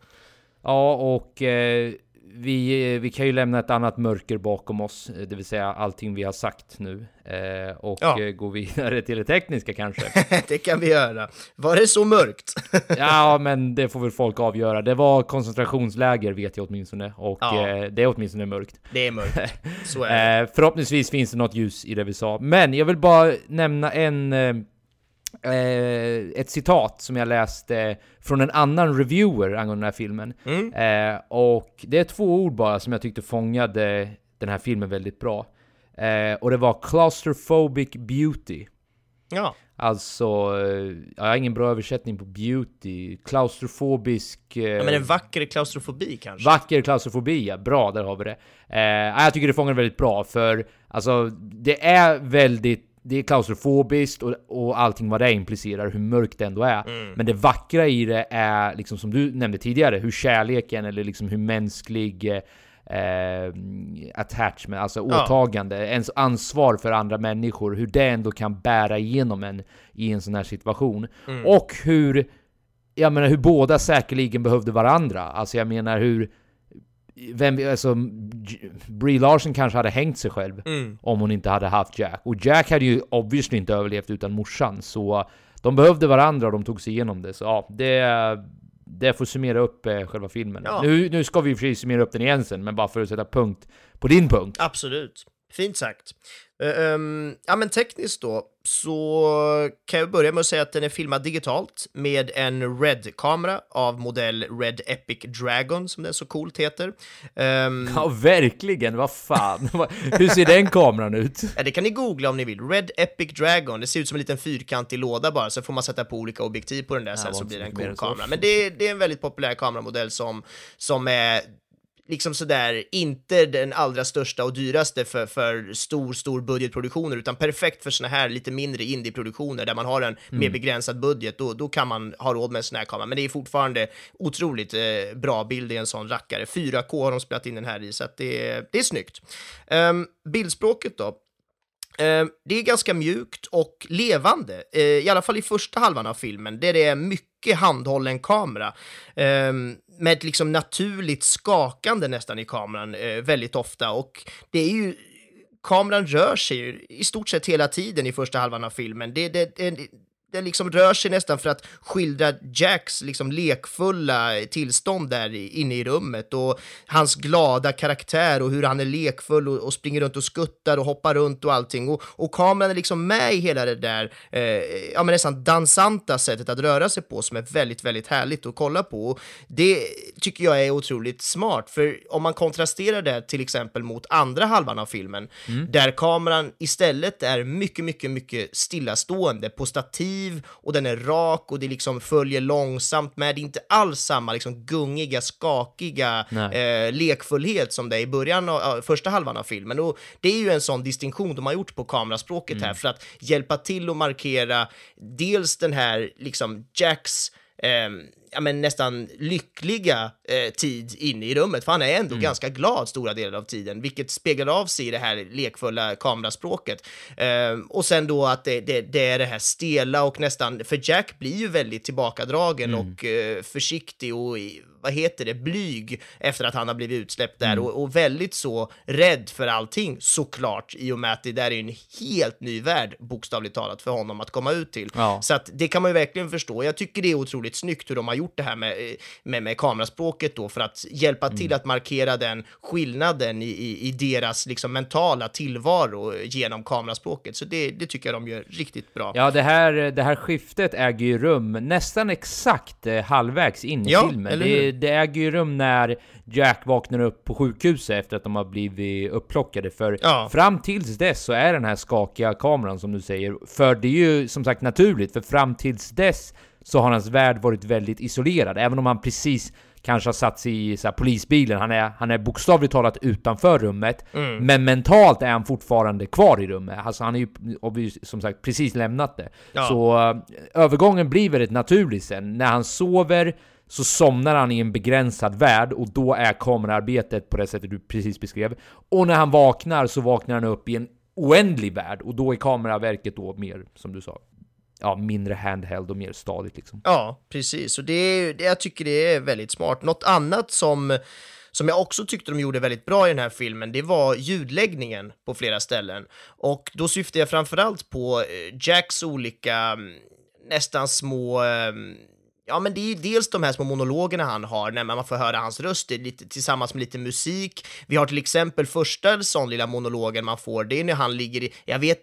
Ja, och eh, vi, vi kan ju lämna ett annat mörker bakom oss, eh, det vill säga allting vi har sagt nu. Eh, och Ja. eh, gå vidare till det tekniska kanske. det kan vi göra. Var det så mörkt? ja, men det får väl folk avgöra. Det var koncentrationsläger vet jag åtminstone, och Ja. eh, det är åtminstone mörkt. det är mörkt. Så är det. Eh, förhoppningsvis finns det något ljus i det vi sa. Men jag vill bara nämna en... Eh, eh, ett citat som jag läste från en annan reviewer angående den här filmen. Mm. Eh, och det är två ord bara som jag tyckte fångade den här filmen väldigt bra. Eh, och det var claustrophobic beauty. Ja. Alltså, eh, jag har ingen bra översättning på beauty. Klaustrofobisk... Eh, ja, men en vacker klaustrofobi kanske? Vacker klaustrofobi, ja. Bra, där har vi det. Eh, jag tycker det fångar väldigt bra, för alltså, det är väldigt det är klaustrofobiskt och, och allting vad det implicerar, hur mörkt det ändå är. Men det vackra i det är, liksom som du nämnde tidigare, hur kärleken eller liksom hur mänsklig eh, attachment, alltså Ja. åtagande, ens ansvar för andra människor, hur det ändå kan bära igenom en i en sån här situation. Och hur, jag menar hur båda säkerligen behövde varandra. Alltså jag menar hur vem, alltså, Brie Larson kanske hade hängt sig själv Mm. om hon inte hade haft Jack. Och Jack hade ju obviously inte överlevt utan morsan, så de behövde varandra och de tog sig igenom det. Så ja, det, det får summera upp eh, själva filmen. Ja. Nu, nu ska vi i och för sig summera upp den igen sen, men bara för att sätta punkt på din punkt. Absolut. Fint sagt. Ehm, ja, men tekniskt då, så kan jag börja med att säga att den är filmad digitalt med en Red-kamera av modell Red Epic Dragon, som den så coolt heter. Ehm, Ja, verkligen, vad fan. Hur ser den kameran ut? Ja, det kan ni googla om ni vill. Red Epic Dragon. Det ser ut som en liten fyrkantig låda bara, så får man sätta på olika objektiv på den där sen var så blir det en cool kamera. Men det, det är en väldigt populär kameramodell som, som är liksom sådär, inte den allra största och dyraste för, för stor, stor budgetproduktioner, utan perfekt för såna här lite mindre indieproduktioner där man har en Mm. mer begränsad budget, då, då kan man ha råd med en sån här kamera. Men det är fortfarande otroligt eh, bra bild i en sån rackare. 4K har de spelat in den här i, så att det, är- det är snyggt. Um, bildspråket då? Ehm, det är ganska mjukt och levande, eh, i alla fall i första halvan av filmen, där det är mycket handhållen kamera. Ehm, med ett liksom naturligt skakande nästan i kameran eh, väldigt ofta. Och det är ju kameran rör sig i stort sett hela tiden i första halvan av filmen. Det, det, det, det liksom rör sig nästan för att skildra Jacks liksom lekfulla tillstånd där inne i rummet och hans glada karaktär och hur han är lekfull och, och springer runt och skuttar och hoppar runt och allting. Och, och kameran är liksom med i hela det där eh, ja, men nästan dansanta sättet att röra sig på som är väldigt, väldigt härligt att kolla på. Och det tycker jag är otroligt smart, för om man kontrasterar det till exempel mot andra halvan av filmen, där kameran istället är mycket, mycket, mycket stillastående på stativ och den är rak och det liksom följer långsamt med. Det är inte alls samma liksom gungiga, skakiga eh, lekfullhet som det är i början av, första halvan av filmen. Och det är ju en sån distinktion de har gjort på kameraspråket här för att hjälpa till att markera dels den här liksom Jacks ehm, ja, men nästan lyckliga eh, tid inne i rummet, för han är ändå ganska glad stora delar av tiden, vilket speglar av sig i det här lekfulla kameraspråket. Ehm, och sen då att det, det, det är det här stela och nästan, för Jack blir ju väldigt tillbakadragen och eh, försiktig och i, vad heter det, blyg efter att han har blivit utsläppt där och, och väldigt så rädd för allting såklart i och med att det där är en helt ny värld bokstavligt talat för honom att komma ut till. Ja. Så att det kan man ju verkligen förstå. Jag tycker det är otroligt snyggt hur de har har gjort det här med, eh, med, med kameraspråket då för att hjälpa till att markera den skillnaden i, i, i deras liksom mentala tillvaro genom kameraspråket. Så det, det tycker jag de gör riktigt bra. Ja, det här, det här skiftet äger ju rum nästan exakt eh, halvvägs in i Ja, filmen. Det, det äger ju rum när Jack vaknar upp på sjukhuset efter att de har blivit upplockade. För Ja. fram tills dess så är den här skakiga kameran som du säger, för det är ju som sagt naturligt, för fram tills dess så har hans värld varit väldigt isolerad, även om han precis kanske har satt sig i så här, polisbilen, han är, han är bokstavligt talat utanför rummet, Mm. men mentalt är han fortfarande kvar i rummet. Alltså han är ju som sagt precis lämnat det. Ja. Så eh, övergången blir väldigt naturlig sen. När han sover så somnar han i en begränsad värld och då är kamerarbetet på det sättet du precis beskrev. Och när han vaknar så vaknar han upp i en oändlig värld och då är kameraverket då mer, som du sa, ja, mindre handheld och mer stadigt liksom. Ja, precis. Och det, är- det, jag tycker det är väldigt smart. Något annat som, som jag också tyckte de gjorde väldigt bra i den här filmen, det var ljudläggningen på flera ställen. Och då syftar jag framförallt på eh, Jacks olika mm, nästan små mm, Ja, men det är ju dels de här små monologerna han har när man får höra hans röst lite, tillsammans med lite musik. Vi har till exempel första sån lilla monologen man får, det är när han ligger i, jag vet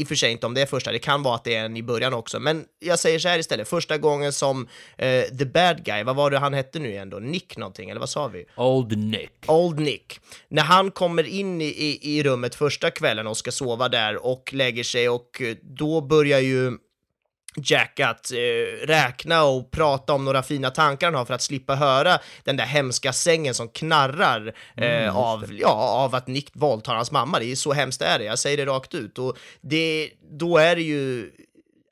i och för sig inte om det är första, det kan vara att det är en i början också, men jag säger så här istället, första gången som eh, the bad guy, vad var det han hette nu igen då? Nick någonting, eller vad sa vi? Old Nick. Old Nick. När han kommer in i, i, i rummet första kvällen och ska sova där och lägger sig och eh, då börjar ju Jack att eh, räkna och prata om några fina tankar han har för att slippa höra den där hemska sängen som knarrar eh, av, ja, av att Nick våldtar hans mamma. Det är så hemskt är det, jag säger det rakt ut. Och det, då är det ju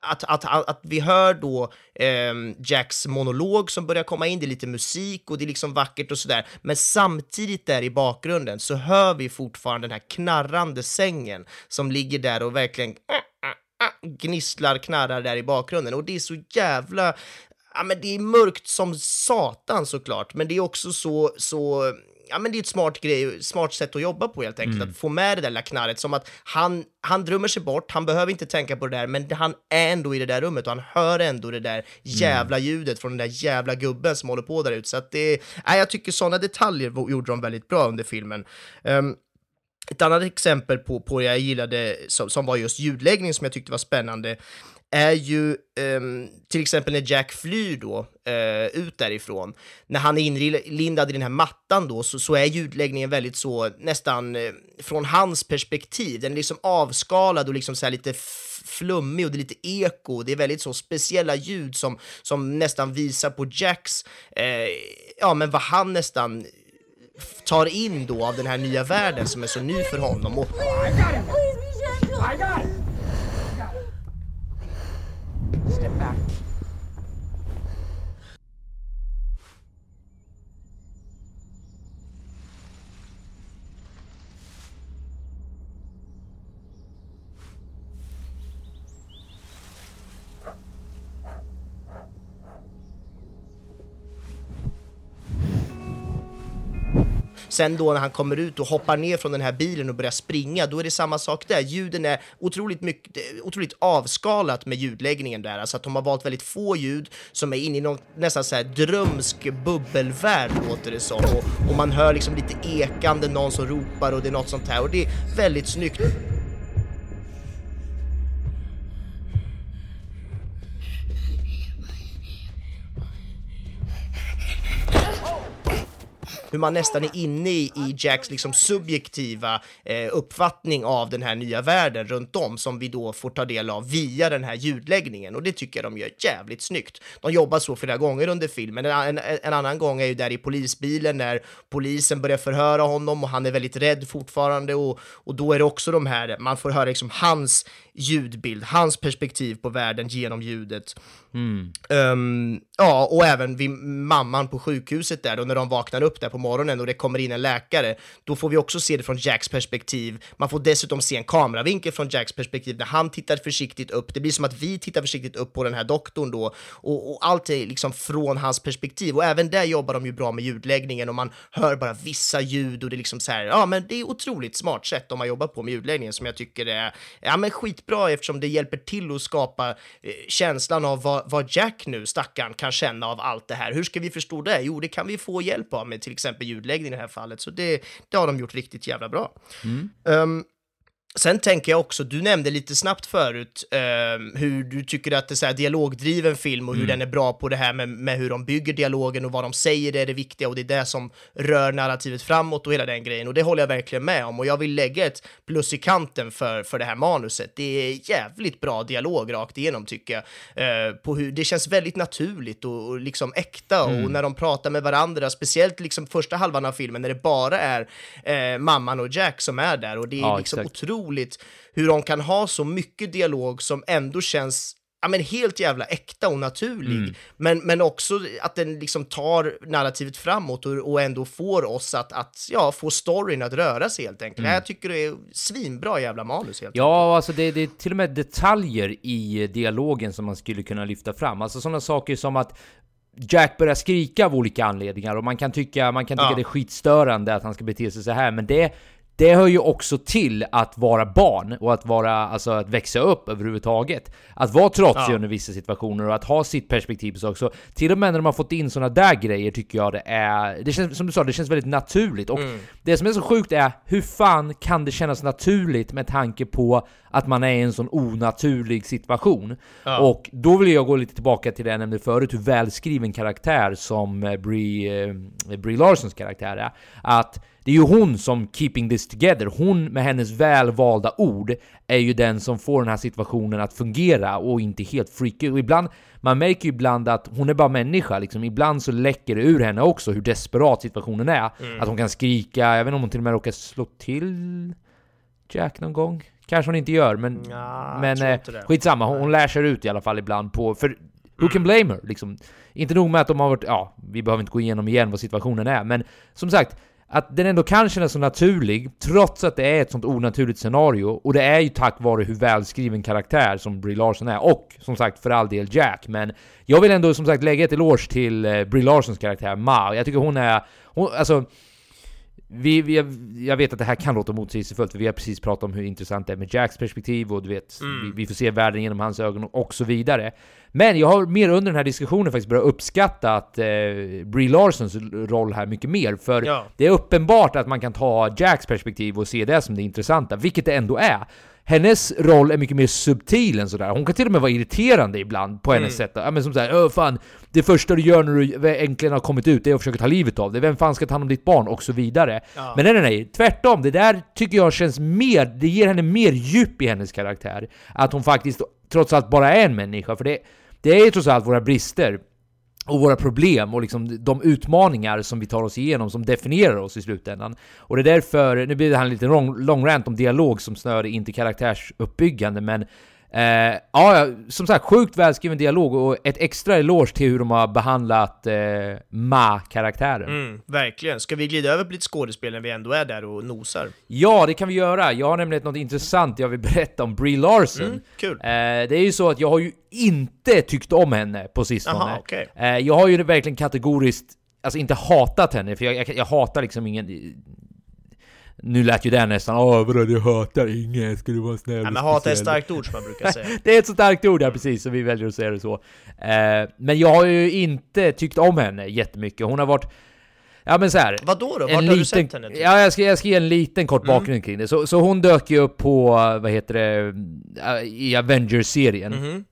att, att, att, att vi hör då ehm, Jacks monolog som börjar komma in, det är lite musik och det är liksom vackert och sådär. Men samtidigt där i bakgrunden så hör vi fortfarande den här knarrande sängen som ligger där och verkligen gnisslar, knarrar där i bakgrunden och det är så jävla Ja, men det är mörkt som satan såklart, men det är också så, så Ja, men det är ett smart, grej, smart sätt att jobba på helt enkelt, att få med det där lilla knarret som att han, han drömmer sig bort, han behöver inte tänka på det där, men han är ändå i det där rummet och han hör ändå det där jävla ljudet från den där jävla gubben som håller på där ute. Så att det, nej, jag tycker sådana detaljer gjorde de väldigt bra under filmen. Ehm, ett annat exempel på, på det jag gillade som, som var just ljudläggning som jag tyckte var spännande är ju um, till exempel när Jack flyr då uh, ut därifrån. När han är inlindad i den här mattan då så, så är ljudläggningen väldigt så nästan uh, från hans perspektiv. Den är liksom avskalad och liksom så här lite flummig och det är lite eko. Det är väldigt så speciella ljud som, som nästan visar på Jacks, uh, ja men vad han nästan tar in då av den här nya världen som är så ny för honom. Och, Step back. Sen då när han kommer ut och hoppar ner från den här bilen och börjar springa, då är det samma sak där. Ljuden är otroligt, mycket, otroligt avskalat med ljudläggningen där, alltså att de har valt väldigt få ljud som är inne i någon nästan så här drömsk bubbelvärld låter det som. Och, och man hör liksom lite ekande, någon som ropar och det är något sånt här och det är väldigt snyggt. Hur man nästan är inne i, i Jacks liksom subjektiva eh, uppfattning av den här nya världen runt om som vi då får ta del av via den här ljudläggningen och det tycker jag de gör jävligt snyggt. De jobbar så flera gånger under filmen. En, en, en annan gång är ju där i polisbilen när polisen börjar förhöra honom och han är väldigt rädd fortfarande och, och då är det också de här, man får höra liksom hans ljudbild, hans perspektiv på världen genom ljudet. Ehm, ja, och även vid mamman på sjukhuset där, då när de vaknar upp där på morgonen och det kommer in en läkare, då får vi också se det från Jacks perspektiv. Man får dessutom se en kameravinkel från Jacks perspektiv när han tittar försiktigt upp. Det blir som att vi tittar försiktigt upp på den här doktorn då och, och allt är liksom från hans perspektiv och även där jobbar de ju bra med ljudläggningen och man hör bara vissa ljud och det är liksom så här, ja men det är otroligt smart sätt de har jobbat på med ljudläggningen som jag tycker är, ja men skitbra skitbra eftersom det hjälper till att skapa eh, känslan av vad, vad Jack nu, stackaren, kan känna av allt det här. Hur ska vi förstå det? Jo, det kan vi få hjälp av med till exempel ljudläggning i det här fallet, så det, det har de gjort riktigt jävla bra. Um, Sen tänker jag också, du nämnde lite snabbt förut eh, hur du tycker att det är så här dialogdriven film och hur den är bra på det här med, med hur de bygger dialogen och vad de säger är det viktiga och det är det som rör narrativet framåt och hela den grejen och det håller jag verkligen med om och jag vill lägga ett plus i kanten för, för det här manuset. Det är jävligt bra dialog rakt igenom tycker jag. Eh, på hur, det känns väldigt naturligt och, och liksom äkta och när de pratar med varandra, speciellt liksom första halvan av filmen när det bara är eh, mamman och Jack som är där och det är Ja, liksom exakt. otroligt hur de kan ha så mycket dialog som ändå känns ja, men helt jävla äkta och naturlig, Mm. men, men också att den liksom tar narrativet framåt och, och ändå får oss att, att ja, få storyn att röra sig helt enkelt. Jag tycker det är svinbra jävla manus helt enkelt. Mm. Ja, alltså det, det är till och med detaljer i dialogen som man skulle kunna lyfta fram. Alltså sådana saker som att Jack börjar skrika av olika anledningar och man kan tycka, man kan tycka Ja. det är skitstörande att han ska bete sig så här, men det det hör ju också till att vara barn och att vara, alltså att växa upp överhuvudtaget. Att vara trotsig Ja. under vissa situationer och att ha sitt perspektiv på saker. Så till och med när de har fått in såna där grejer tycker jag det är, det känns som du sa, det känns väldigt naturligt. Och Mm. det som är så sjukt är, hur fan kan det kännas naturligt med tanke på att man är i en sån onaturlig situation? Ja. Och då vill jag gå lite tillbaka till det jag nämnde förut, hur välskriven karaktär som eh, Brie, eh, Brie Larsons karaktär är. Att det är ju hon som keeping this together, hon med hennes välvalda ord är ju den som får den här situationen att fungera och inte helt freaka. Och ibland, man märker ju ibland att hon är bara människa liksom. Ibland så läcker det ur henne också hur desperat situationen är. Mm. Att hon kan skrika, jag vet inte om hon till och med råkar slå till Jack någon gång. Kanske hon inte gör, men, Ja, men eh, skitsamma. Hon, hon lär sig ut i alla fall ibland på... För who Mm. can blame her? Liksom. Inte nog med att de har varit... Ja, vi behöver inte gå igenom igen vad situationen är, men som sagt, att den ändå kan kännas så naturlig, trots att det är ett sånt onaturligt scenario. Och det är ju tack vare hur välskriven karaktär som Brie Larson är, och som sagt för all del Jack. Men jag vill ändå som sagt lägga ett eloge till eh, Brie Larsons karaktär Ma. Jag tycker hon är... Hon, alltså... Vi, vi, jag vet att det här kan låta motsägelsefullt, för vi har precis pratat om hur intressant det är med Jacks perspektiv och du vet, vi, vi får se världen genom hans ögon och så vidare. Men jag har mer under den här diskussionen faktiskt börjat uppskatta att eh, Brie Larsons roll här mycket mer, för Ja. det är uppenbart att man kan ta Jacks perspektiv och se det som det intressanta, vilket det ändå är. Hennes roll är mycket mer subtil än sådär. Hon kan till och med vara irriterande ibland på hennes sätt. Ja, men som såhär, Öh, fan, det första du gör när du äntligen har kommit ut det är att försöka ta livet av dig. Vem fan ska ta hand om ditt barn? Och så vidare. Ja. Men nej, nej, nej. Tvärtom. Det där tycker jag känns mer, det ger henne mer djup i hennes karaktär. Att hon faktiskt trots allt bara är en människa. För det, det är ju trots allt våra brister och våra problem och liksom de utmaningar som vi tar oss igenom som definierar oss i slutändan. Och det är därför, nu blir det här en liten lång, lång rant om dialog som snör inte karaktärsuppbyggande, men eh, ja, som sagt, sjukt välskriven dialog och ett extra eloge till hur de har behandlat eh, Ma-karaktären. Mm, verkligen. Ska vi glida över på lite skådespel när vi ändå är där och nosar? Ja, det kan vi göra. Jag har nämligen något intressant jag vill berätta om Brie Larson. Mm, kul. Eh, det är ju så att jag har ju inte tyckt om henne på sistone. Jaha, okej. Eh, jag har ju verkligen kategoriskt, alltså inte hatat henne, för jag, jag, jag hatar liksom ingen... Nu lät ju det nästan åh vadå du hatar ingen, ska du vara snäll och men hata är ett speciell?" starkt ord som man brukar säga. Det är ett så starkt ord, ja precis, så vi väljer att säga det så. Eh, men jag har ju inte tyckt om henne jättemycket. Hon har varit... Ja men så här. Vadå då? Vart en har du liten, sett henne? Typ? Ja, jag ska, jag ska ge en liten kort Mm. bakgrund kring det. Så, så hon dök ju upp på, vad heter det, äh, i Avengers-serien. Mhm.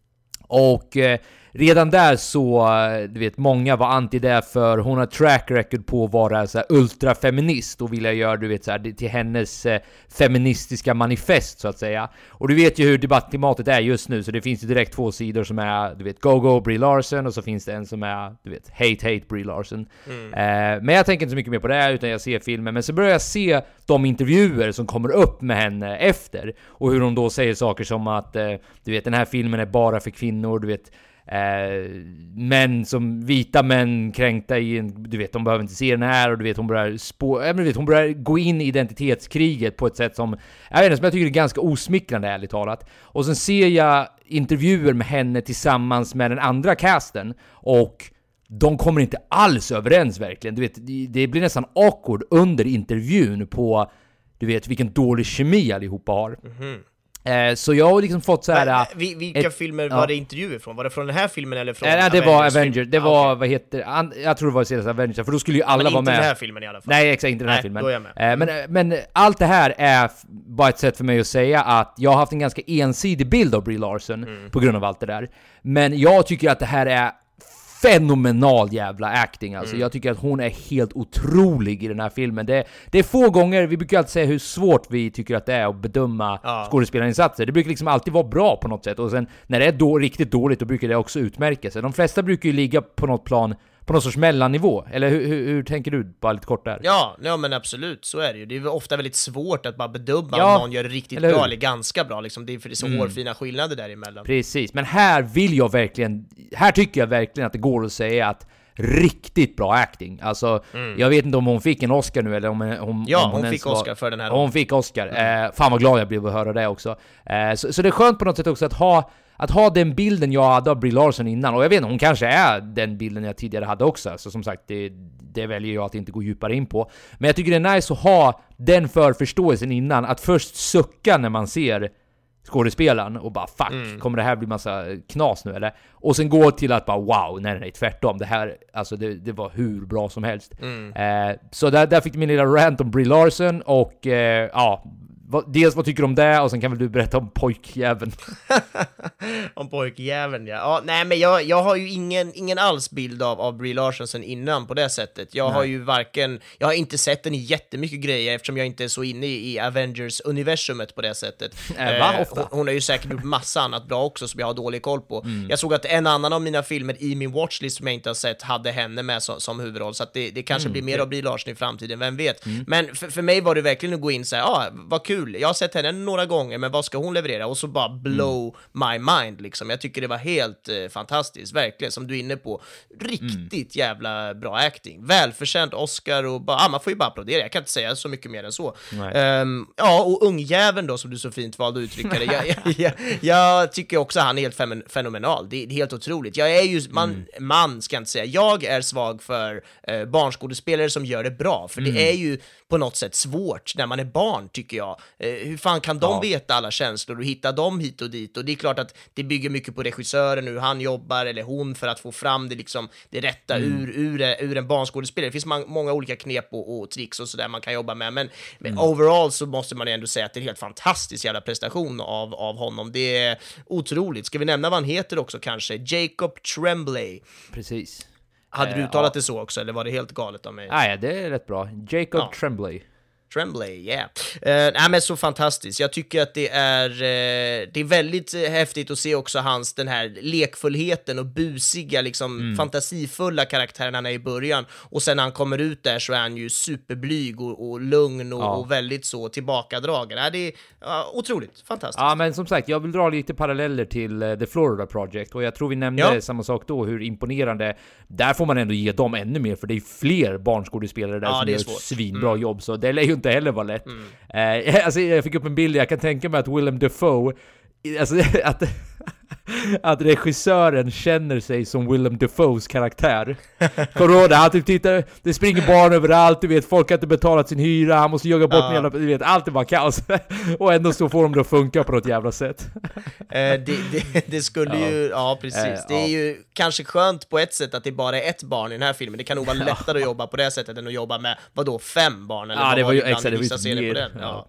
Och eh, redan där så, du vet, många var anti det för hon har track record på att vara så här ultrafeminist och vilja göra, du vet, så här, till hennes eh, feministiska manifest så att säga. Och du vet ju hur debattklimatet är just nu, så det finns ju direkt två sidor som är, du vet, Go-Go Brie Larson och så finns det en som är, du vet, Hate Hate Brie Larson. Eh, men jag tänker inte så mycket mer på det, utan jag ser filmen. Men så börjar jag se de intervjuer som kommer upp med henne efter. Och hur hon då säger saker som att, eh, du vet, den här filmen är bara för kvinnor, du vet, Eh, män som, vita män kränkta i en, du vet, de behöver inte se den här och du vet, hon börjar spå, äh, men du vet, hon börjar gå in i identitetskriget på ett sätt som, jag vet inte, som jag tycker är ganska osmickrande ärligt talat. Och sen ser jag intervjuer med henne tillsammans med den andra casten och de kommer inte alls överens verkligen. Du vet, det- blir nästan awkward under intervjun på, du vet, vilken dålig kemi allihopa har. Eh, så jag har liksom fått så här... Men, eh, vi- vilka ett- filmer ja. var det intervjuer från? Var det från den här filmen eller från Nej, det var Avengers-film? Avengers, det Ah, var, okej. vad heter an, Jag tror det var senaste Avengers, för då skulle ju alla Men vara inte med. den här filmen i alla fall. Nej, exakt, inte den här Nej, filmen. då är jag med. Eh, men, men allt det här är bara ett sätt för mig att säga att jag har haft en ganska ensidig bild av Brie Larson Mm. på grund av allt det där. Men jag tycker att det här är fenomenal jävla acting alltså. Mm. Jag tycker att hon är helt otrolig i den här filmen. Det, det är få gånger, vi brukar alltid säga hur svårt vi tycker att det är att bedöma Ja. skådespelarinsatser. Det brukar liksom alltid vara bra på något sätt, och sen när det är då, riktigt dåligt, då brukar det också utmärka sig. De flesta brukar ju ligga på något plan, på någon sorts mellannivå. Eller hur, hur, hur tänker du? Bara lite kort där. Ja, ja, men absolut, så är det ju. Det är ofta väldigt svårt att bara bedöma Ja, om någon gör det riktigt eller bra eller ganska bra, liksom. det är för det är så Mm. hårfina skillnader däremellan. Precis, men här vill jag verkligen... Här tycker jag verkligen att det går att säga att riktigt bra acting. Alltså, jag vet inte om hon fick en Oscar nu eller om hon... Mm. Ja, om hon ens fick var- Oscar för den här Hon fick Oscar. Eh, fan vad glad jag blev att höra det också. Eh, så, så det är skönt på något sätt också att ha att ha den bilden jag hade av Brie Larson innan, och jag vet inte, hon kanske är den bilden jag tidigare hade också, så som sagt, det, det väljer jag att inte gå djupare in på. Men jag tycker det är nice att ha den förförståelsen innan, att först sucka när man ser skådespelaren och bara fuck, Mm. kommer det här bli massa knas nu eller? Och sen gå till att bara wow, nej nej tvärtom, det här, alltså det, det var hur bra som helst. Mm. Eh, så där, där fick min lilla rant om Brie Larson och eh, ja, vad, dels vad tycker du om det och sen kan väl du berätta om pojkjäveln. Om pojkjäveln ja. ja. Nej men jag, jag har ju ingen, ingen alls bild av, av Brie Larson sen innan på det sättet. Jag har ju varken, jag har inte sett den i jättemycket grejer eftersom jag inte är så inne i, i Avengers-universumet på det sättet. Äh, va? Ofta? hon, hon har ju säkert gjort massa annat bra också som jag har dålig koll på. Jag såg att en annan av mina filmer i min watchlist som jag inte har sett hade henne med som, som huvudroll, så att det, det kanske blir mer av Brie Larson i framtiden, vem vet. Men för, för mig var det verkligen att gå in så här, ja, ah, vad kul, jag har sett henne några gånger, men vad ska hon leverera? Och så bara blow my mind liksom. Jag tycker det var helt eh, fantastiskt, verkligen, som du är inne på. Riktigt jävla bra acting. Välförtjänt Oscar och bara, ah, man får ju bara applådera, jag kan inte säga så mycket mer än så. Ehm, ja, och ungjäveln då, som du så fint valde att uttrycka det. Jag, jag, jag, jag tycker också han är helt fenomenal. Det är helt otroligt. Jag är ju, man, man ska jag inte säga, jag är svag för eh, barnskådespelare som gör det bra, för det är ju på något sätt svårt när man är barn, tycker jag. Eh, hur fan kan de Ja. veta alla känslor och hitta dem hit och dit? Och det är klart att det bygger mycket på regissören, hur han jobbar, eller hon, för att få fram det, liksom, det rätta ur, ur, ur en barnskådespelare. Det finns man, många olika knep och, och tricks och sådär man kan jobba med, men, men overall så måste man ändå säga att det är en helt fantastisk jävla prestation av, av honom. Det är otroligt. Ska vi nämna vad han heter också kanske? Jacob Tremblay. Precis. Hade du Eh, uttalat ja. det så också, eller var det helt galet av mig? Nej, det är rätt bra. Jacob Ja. Tremblay. Tremblay, yeah. Uh, nej men så fantastiskt. Jag tycker att det är, eh, det är väldigt eh, häftigt att se också hans, den här lekfullheten och busiga, liksom fantasifulla karaktären han är i början. Och sen när han kommer ut där så är han ju superblyg och, och lugn och, Ja. och väldigt så tillbakadragen. Nej, det är ja, otroligt fantastiskt. Ja, men som sagt, jag vill dra lite paralleller till eh, The Florida Project och jag tror vi nämnde Ja. samma sak då, hur imponerande. Där får man ändå ge dem ännu mer, för det är fler barnskådespelare där Ja, som är gör ett svinbra jobb, så det lär ju inte heller vara lätt. Eh, alltså, jag fick upp en bild, jag kan tänka mig att Willem Dafoe, alltså att, att regissören känner sig som Willem Dafoes karaktär. Kommer du ihåg det? Han typ tittar, det springer barn överallt, du vet, folk har inte betalat sin hyra, han måste jaga bort Ja. jävla, du vet, allt är bara kaos. och ändå så får de det att funka på något jävla sätt. Eh, det, det, det skulle Ja. ju, ja precis. Eh, det är ja. ju kanske skönt på ett sätt att det bara är ett barn i den här filmen. Det kan nog vara lättare att jobba på det sättet än att jobba med, vadå, fem barn? Eller Ja, vad det var ju exakt, det var ju serier på den. Ja.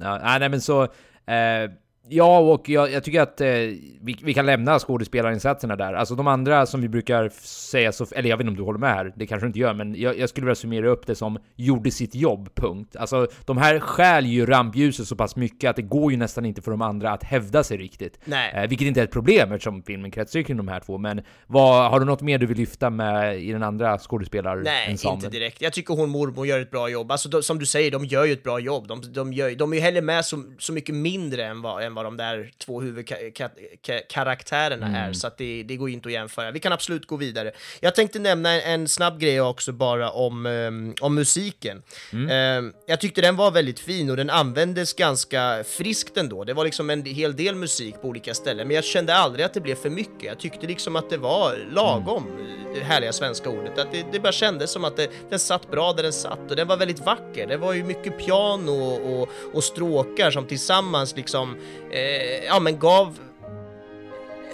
Ja, nej men så... Eh, ja, och jag, jag tycker att eh, vi, vi kan lämna skådespelarinsatserna där. Alltså de andra som vi brukar säga så... Eller jag vet inte om du håller med här, det kanske du inte gör, men jag, jag skulle vilja summera upp det som gjorde sitt jobb, punkt. Alltså de här stjäl ju rampljuset så pass mycket att det går ju nästan inte för de andra att hävda sig riktigt. Nej. Eh, vilket inte är ett problem eftersom filmen kretsar kring de här två, men vad, har du något mer du vill lyfta med i den andra skådespelarensemblen? Nej, inte direkt. Jag tycker hon mormor gör ett bra jobb. Alltså, de, som du säger, de gör ju ett bra jobb. De, de, gör, de är ju heller med så, så mycket mindre än vad, än vad de där två huvudkaraktärerna är, så att det, det går inte att jämföra. Vi kan absolut gå vidare. Jag tänkte nämna en, en snabb grej också bara om, ehm, om musiken. Ehm, jag tyckte den var väldigt fin och den användes ganska friskt ändå. Det var liksom en hel del musik på olika ställen, men jag kände aldrig att det blev för mycket. Jag tyckte liksom att det var lagom, det härliga svenska ordet. Att det, det bara kändes som att det, den satt bra där den satt och den var väldigt vacker. Det var ju mycket piano och, och stråkar som tillsammans liksom eh, ja men gav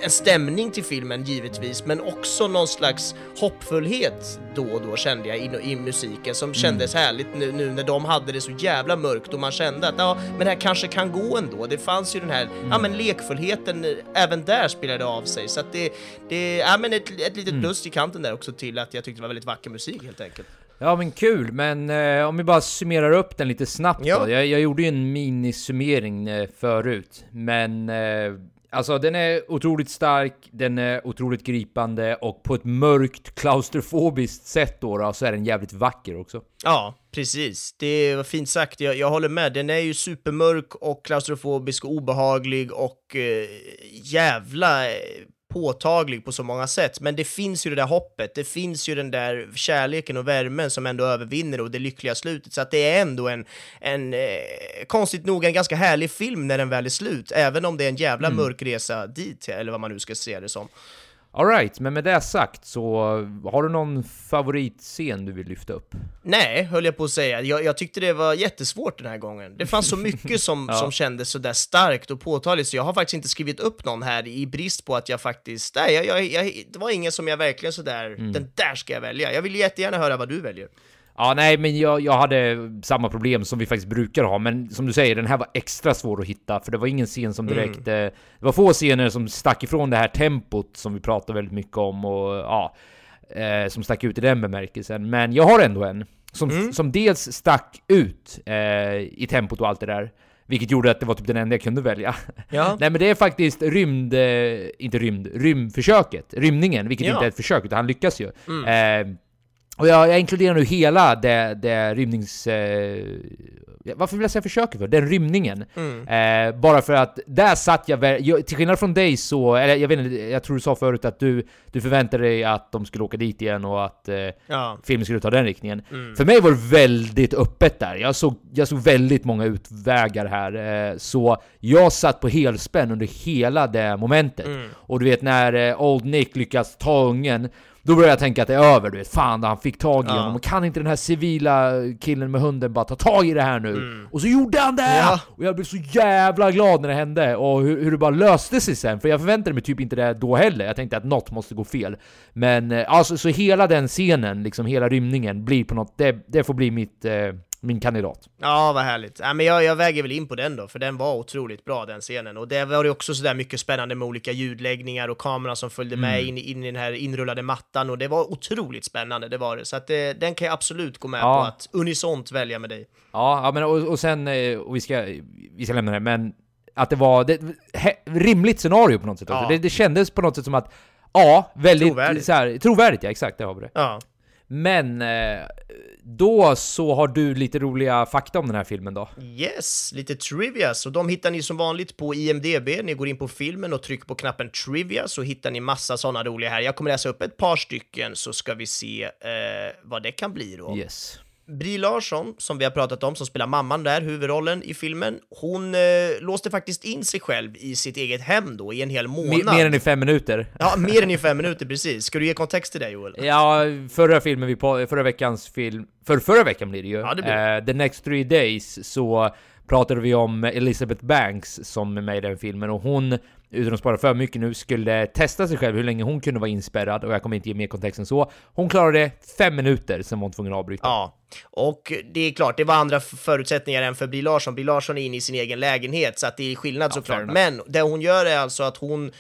en stämning till filmen givetvis, men också någon slags hoppfullhet då och då kände jag i, i musiken som kändes härligt nu, nu när de hade det så jävla mörkt och man kände att ja, men det här kanske kan gå ändå. Det fanns ju den här, ja men lekfullheten eh, även där spelade av sig så att det, det, ja men ett, ett litet plus i kanten där också till att jag tyckte det var väldigt vacker musik helt enkelt. Ja men kul, men eh, om vi bara summerar upp den lite snabbt Ja. då. Jag, jag gjorde ju en minisummering eh, förut, men eh, alltså den är otroligt stark, den är otroligt gripande och på ett mörkt klaustrofobiskt sätt då, då så är den jävligt vacker också. Ja, precis. Det var fint sagt. Jag, jag håller med. Den är ju supermörk och klaustrofobisk och obehaglig och eh, jävla eh, påtaglig på så många sätt. Men det finns ju det där hoppet. Det finns ju den där kärleken och värmen som ändå övervinner och det lyckliga slutet. Så att det är ändå en, en eh, konstigt nog, en ganska härlig film när den väl är slut. Även om det är en jävla mörk resa dit, eller vad man nu ska se det som. Alright, men med det sagt så har du någon favoritscen du vill lyfta upp? Nej, höll jag på att säga. Jag, jag tyckte det var jättesvårt den här gången. Det fanns så mycket som, som kändes sådär starkt och påtagligt, så jag har faktiskt inte skrivit upp någon här i brist på att jag faktiskt... Nej, jag, jag, det var ingen som jag verkligen sådär, den där ska jag välja. Jag vill jättegärna höra vad du väljer. Ja, nej, men jag, jag hade samma problem som vi faktiskt brukar ha, men som du säger, den här var extra svår att hitta, för det var ingen scen som direkt... Eh, det var få scener som stack ifrån det här tempot som vi pratar väldigt mycket om och ja, eh, som stack ut i den bemärkelsen. Men jag har ändå en som, som dels stack ut eh, i tempot och allt det där, vilket gjorde att det var typ den enda jag kunde välja. Ja. Nej men det är faktiskt rymd, eh, inte rymd, rymdförsöket, rymningen, vilket Ja. inte är ett försök utan han lyckas ju. Eh, och jag, jag inkluderar nu hela det, det rymnings... Eh, varför vill jag säga försöket för? Den rymningen. Eh, bara för att där satt jag, jag... Till skillnad från dig så, eller jag vet inte, jag tror du sa förut att du, du förväntade dig att de skulle åka dit igen och att eh, Ja. filmen skulle ta den riktningen. För mig var det väldigt öppet där. Jag såg, jag såg väldigt många utvägar här. Eh, så jag satt på helspänn under hela det momentet. Och du vet när eh, Old Nick lyckas ta ungen, då började jag tänka att det är över, du vet. Fan, han fick tag i Ja. honom. Kan inte den här civila killen med hunden bara ta tag i det här nu? Och så gjorde han det! Ja. Och jag blev så jävla glad när det hände, och hur, hur det bara löste sig sen. För jag förväntade mig typ inte det då heller. Jag tänkte att något måste gå fel. Men eh, alltså, så hela den scenen, liksom hela rymningen, blir på något... Det, det får bli mitt, eh, min kandidat. Ja, vad härligt. Ja, men jag, jag väger väl in på den då, för den var otroligt bra den scenen. Och det var ju också sådär mycket spännande med olika ljudläggningar och kameran som följde med in, in i den här inrullade mattan och det var otroligt spännande, det var det. Så att det, den kan jag absolut gå med Ja. på att unisont välja med dig. Ja, ja men och, och sen, eh, och vi ska, vi ska lämna det, men att det var det, he, rimligt scenario på något sätt. Ja. Det, det kändes på något sätt som att, ja, väldigt Trovärdigt. Så här, trovärdigt, ja exakt, det har vi det. Ja. Men eh, då så har du lite roliga fakta om den här filmen då? Yes, lite trivia. Så de hittar ni som vanligt på IMDB. Ni går in på filmen och trycker på knappen trivia så hittar ni massa sådana roliga här. Jag kommer läsa upp ett par stycken så ska vi se eh, vad det kan bli då. Yes. Brie Larsson, som vi har pratat om, som spelar mamman där, huvudrollen i filmen, hon eh, låste faktiskt in sig själv i sitt eget hem då i en hel månad. Me- mer än i fem minuter. Ja, mer än i fem minuter, precis. Ska du ge kontext till det, Joel? Ja, förra filmen vi på, förra veckans film, för förra veckan blir det ju. Ja, det blir. Eh, The Next Three Days så pratade vi om Elizabeth Banks som är med i den filmen och hon, utan att spara för mycket nu, skulle testa sig själv hur länge hon kunde vara inspärrad och jag kommer inte ge mer kontext än så. Hon klarade fem minuter, sen var hon tvungen att avbryta. Ja, och det är klart, det var andra förutsättningar än för Brie Larsson. Brie Larsson är inne i sin egen lägenhet, så att det är skillnad fair såklart. Men det hon gör är alltså att hon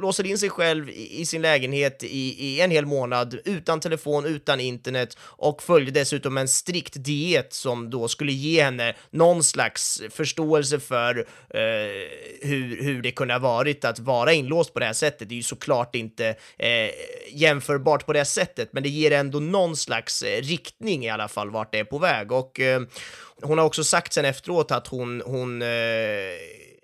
låser in sig själv i, i sin lägenhet i, i en hel månad, utan telefon, utan internet, och följde dessutom en strikt diet som då skulle ge henne någon slags förståelse för eh, hur, hur det kunde ha varit att vara inlåst på det här sättet. Det är ju såklart inte eh, jämförbart på det här sättet, men det ger ändå någon slags eh, riktning i alla fall vart det är på väg. Och eh, hon har också sagt sen efteråt att hon, hon eh,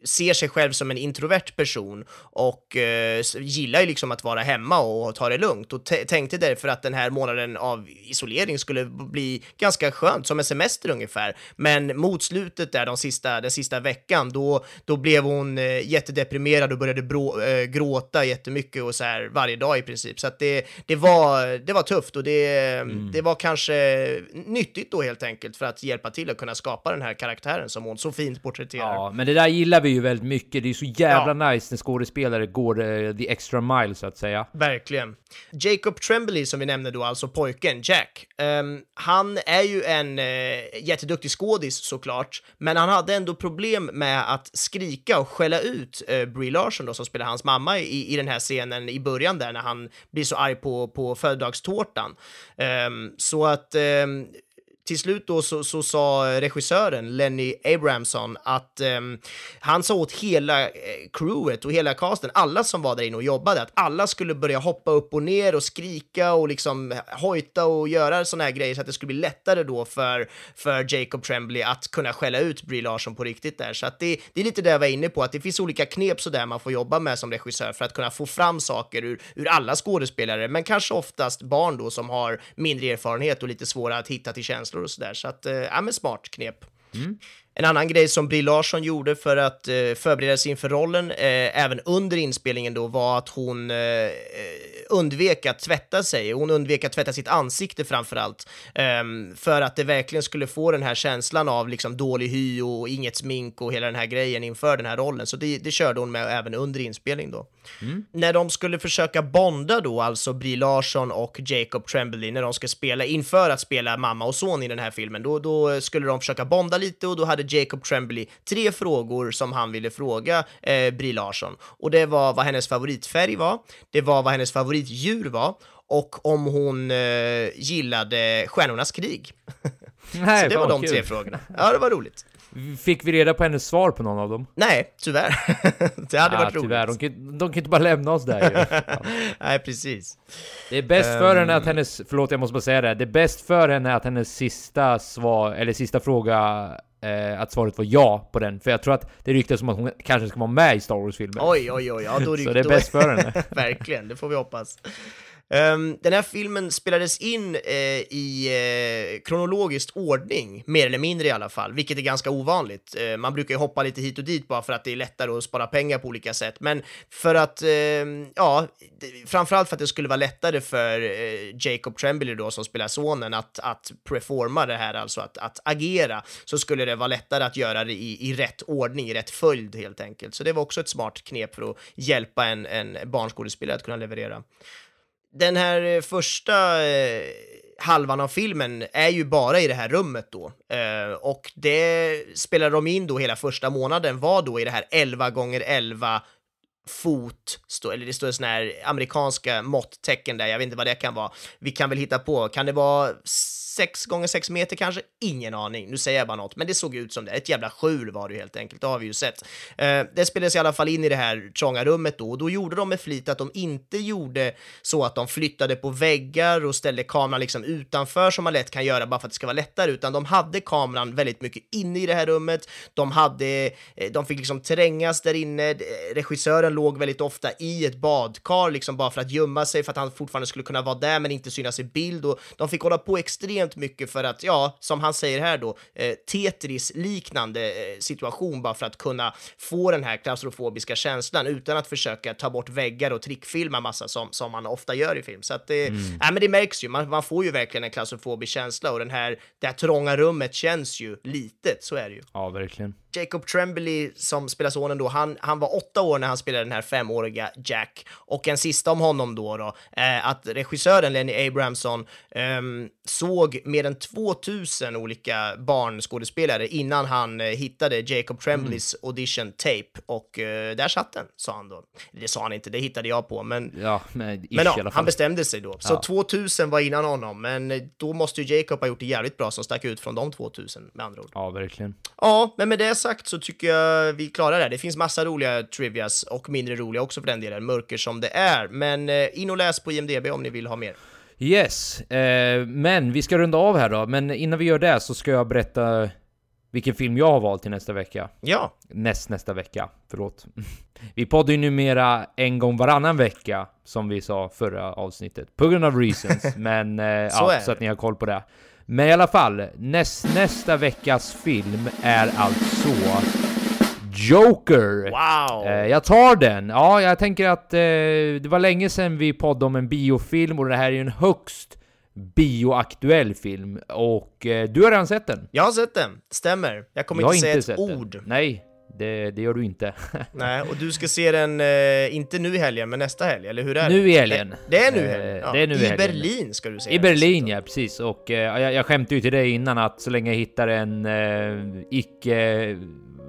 ser sig själv som en introvert person och eh, gillar ju liksom att vara hemma och ta det lugnt och tänkte därför att den här månaden av isolering skulle bli ganska skönt, som en semester ungefär. Men mot slutet där, de sista, den sista veckan, då, då blev hon eh, jättedeprimerad och började brå, eh, gråta jättemycket och så här varje dag i princip. Så att det, det, var, det var tufft och det, det var kanske nyttigt då helt enkelt för att hjälpa till att kunna skapa den här karaktären som hon så fint porträtterar. Ja, men det där gillar vi ju väldigt mycket. Det är så jävla nice när skådespelare går eh, the extra mile så att säga. Verkligen. Jacob Tremblay som vi nämnde då, alltså pojken Jack, ehm, han är ju en uh, jätteduktig skådis såklart, men han hade ändå problem med att skrika och skälla ut uh, Brie Larson då som spelar hans mamma i, i den här scenen i början där när han blir så arg på, på födelsedagstårtan. Um, så att um, till slut då så, så sa regissören Lenny Abramson att um, han sa åt hela eh, crewet och hela casten, alla som var där inne och jobbade, att alla skulle börja hoppa upp och ner och skrika och liksom hojta och göra sådana här grejer så att det skulle bli lättare då för, för Jacob Tremblay att kunna skälla ut Brie Larson på riktigt där. Så att det, det är lite det jag var inne på, att det finns olika knep sådär man får jobba med som regissör för att kunna få fram saker ur, ur alla skådespelare, men kanske oftast barn då som har mindre erfarenhet och lite svårare att hitta till känslor och sådär. Så att, eh, ja men smart knep. Mm. En annan grej som Brie Larsson gjorde för att eh, förbereda sig inför rollen, eh, även under inspelningen då, var att hon eh, eh undvek att tvätta sig. Hon undvek att tvätta sitt ansikte framför allt. Ehm, för att det verkligen skulle få den här känslan av liksom dålig hy och inget smink och hela den här grejen inför den här rollen. Så det, det körde hon med även under inspelning då. Mm. När de skulle försöka bonda då, alltså Brie Larson och Jacob Tremblay, när de ska spela inför att spela mamma och son i den här filmen, då, då skulle de försöka bonda lite och då hade Jacob Tremblay tre frågor som han ville fråga eh, Brie Larson. Och det var vad hennes favoritfärg var, det var vad hennes favoritdjur var och om hon eh, gillade Stjärnornas krig. Nej, Så det var de kul. tre frågorna. Ja, det var roligt. Fick vi reda på hennes svar på någon av dem? Nej, tyvärr. det hade Ja, varit roligt. tyvärr, de kan, de kan inte bara lämna oss där ju. Ja. Nej, precis. Det är bäst för henne Ehm. att hennes, förlåt jag måste bara säga det, det är bäst för henne att hennes sista svar, eller sista fråga, eh, att svaret var ja på den. För jag tror att det ryktas om att hon kanske ska vara med i Star Wars-filmen. Oj, oj, oj. Ja, då Så det är bäst för henne. Verkligen, det får vi hoppas. Um, den här filmen spelades in uh, i uh, kronologisk ordning, mer eller mindre i alla fall, vilket är ganska ovanligt. Uh, man brukar ju hoppa lite hit och dit bara för att det är lättare att spara pengar på olika sätt, men för att, ehm, ja, framförallt för att det skulle vara lättare för Jacob Tremblay då, som spelar sonen, att, att performa det här, alltså att, att agera, så skulle det vara lättare att göra det i, i rätt ordning, i rätt följd helt enkelt. Så det var också ett smart knep för att hjälpa en, en barnskådespelare att kunna leverera den här eh, första eh, halvan av filmen är ju bara i det här rummet då. Eh, och det spelade de in då hela första månaden var då i det här 11 gånger 11 fot, stå, eller det står sådana här amerikanska måtttecken där, jag vet inte vad det kan vara. Vi kan väl hitta på, kan det vara 6 gånger 6 meter kanske? Ingen aning, nu säger jag bara något, men det såg ut som det. Ett jävla skjul var det ju helt enkelt, det har vi ju sett. Eh, det spelades i alla fall in i det här trånga rummet då, och då gjorde de med flit att de inte gjorde så att de flyttade på väggar och ställde kameran liksom utanför som man lätt kan göra bara för att det ska vara lättare, utan de hade kameran väldigt mycket inne i det här rummet. De hade, eh, de fick liksom trängas där inne. Eh, regissören låg väldigt ofta i ett badkar, liksom bara för att gömma sig, för att han fortfarande skulle kunna vara där men inte synas i bild. Och de fick hålla på extremt mycket för att, ja, som han säger här då, eh, Tetris-liknande eh, situation bara för att kunna få den här klaustrofobiska känslan utan att försöka ta bort väggar och trickfilma massa som, som man ofta gör i film. Så att det, Mm. nej, men det märks ju, man, man får ju verkligen en klaustrofobisk känsla och den här, det här trånga rummet känns ju litet, så är det ju. Ja, verkligen. Jacob Tremblay som spelar sonen då, han, han var åtta år när han spelade den här femåriga Jack. Och en sista om honom då, då eh, att regissören Lenny Abramson ehm, såg mer än 2000 olika barnskådespelare innan han eh, hittade Jacob Tremblays audition tape och eh, där satt den, sa han då. Det sa han inte, det hittade jag på, men Ja, men men ja, han bestämde sig då. Så Ja. 2000 var innan honom, men eh, då måste ju Jacob ha gjort det jävligt bra som stack ut från de 2000 med andra ord. Ja, verkligen. Ja, men med det sagt så tycker jag vi klarar det. här. Det finns massa roliga trivias och mindre roliga också för den delen, mörker som det är. Men eh, in och läs på IMDB om ni vill ha mer. Yes, eh, men vi ska runda av här då. Men innan vi gör det så ska jag berätta vilken film jag har valt till nästa vecka. Ja, Näst nästa vecka, förlåt. Vi poddar ju numera en gång varannan vecka, som vi sa förra avsnittet, på grund av reasons. men eh, Så ja, så att ni har koll på det. Men i alla fall, näst, nästa veckas film är alltså Joker! wow! Eh, jag tar den. Ja, jag tänker att eh, det var länge sedan vi poddade om en biofilm och det här är ju en högst bioaktuell film. Och eh, du har redan sett den? Jag har sett den, stämmer. Jag kommer jag har inte säga inte ett sett ord. den. Nej, Det, det gör du inte. Nej, och du ska se den, eh, inte nu i helgen, men nästa helg, eller hur är det? Nu i helgen. Det, det är nu i Eh, helgen? Ja. det är nu i helgen. Berlin ska du se I Berlin ja, precis. Och eh, jag, jag skämtade ju till dig innan att så länge jag hittar en eh, icke,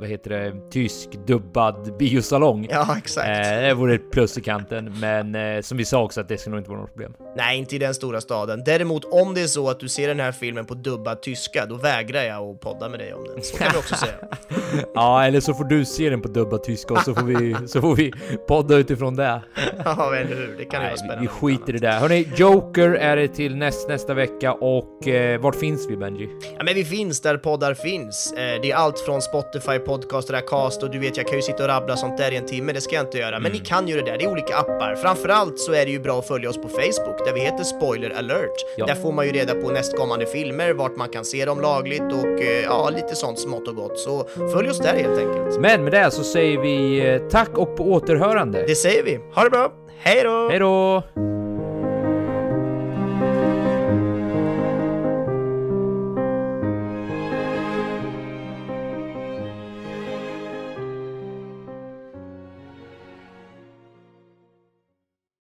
vad heter det, tysk dubbad biosalong. Ja, exakt. Eh, det vore ett plus i kanten, men eh, som vi sa också att det ska nog inte vara något problem. Nej, inte i den stora staden. Däremot om det är så att du ser den här filmen på dubbad tyska, då vägrar jag att podda med dig om den. Så kan vi också säga. Ja, eller så får du se den på dubbad tyska och så får vi, så får vi podda utifrån det. Ja, eller hur? Det kan ju vara Nej, spännande. vi, vi skiter i det där. Hörni, Joker är det till näst, nästa vecka och eh, vart finns vi Benji? Ja, men vi finns där poddar finns. Eh, det är allt från Spotify, Podcaster, Acast och du vet, jag kan ju sitta och rabbla sånt där i en timme, det ska jag inte göra. Men ni Mm. kan ju det där, det är olika appar. Framförallt så är det ju bra att följa oss på Facebook, där vi heter Spoiler alert. Ja. Där får man ju reda på nästkommande filmer, vart man kan se dem lagligt och eh, ja, lite sånt smått och gott. Så följ oss där helt enkelt. Men med det så säger vi eh, tack och på återhörande. Det säger vi. Ha det bra! Hej då! Hej då!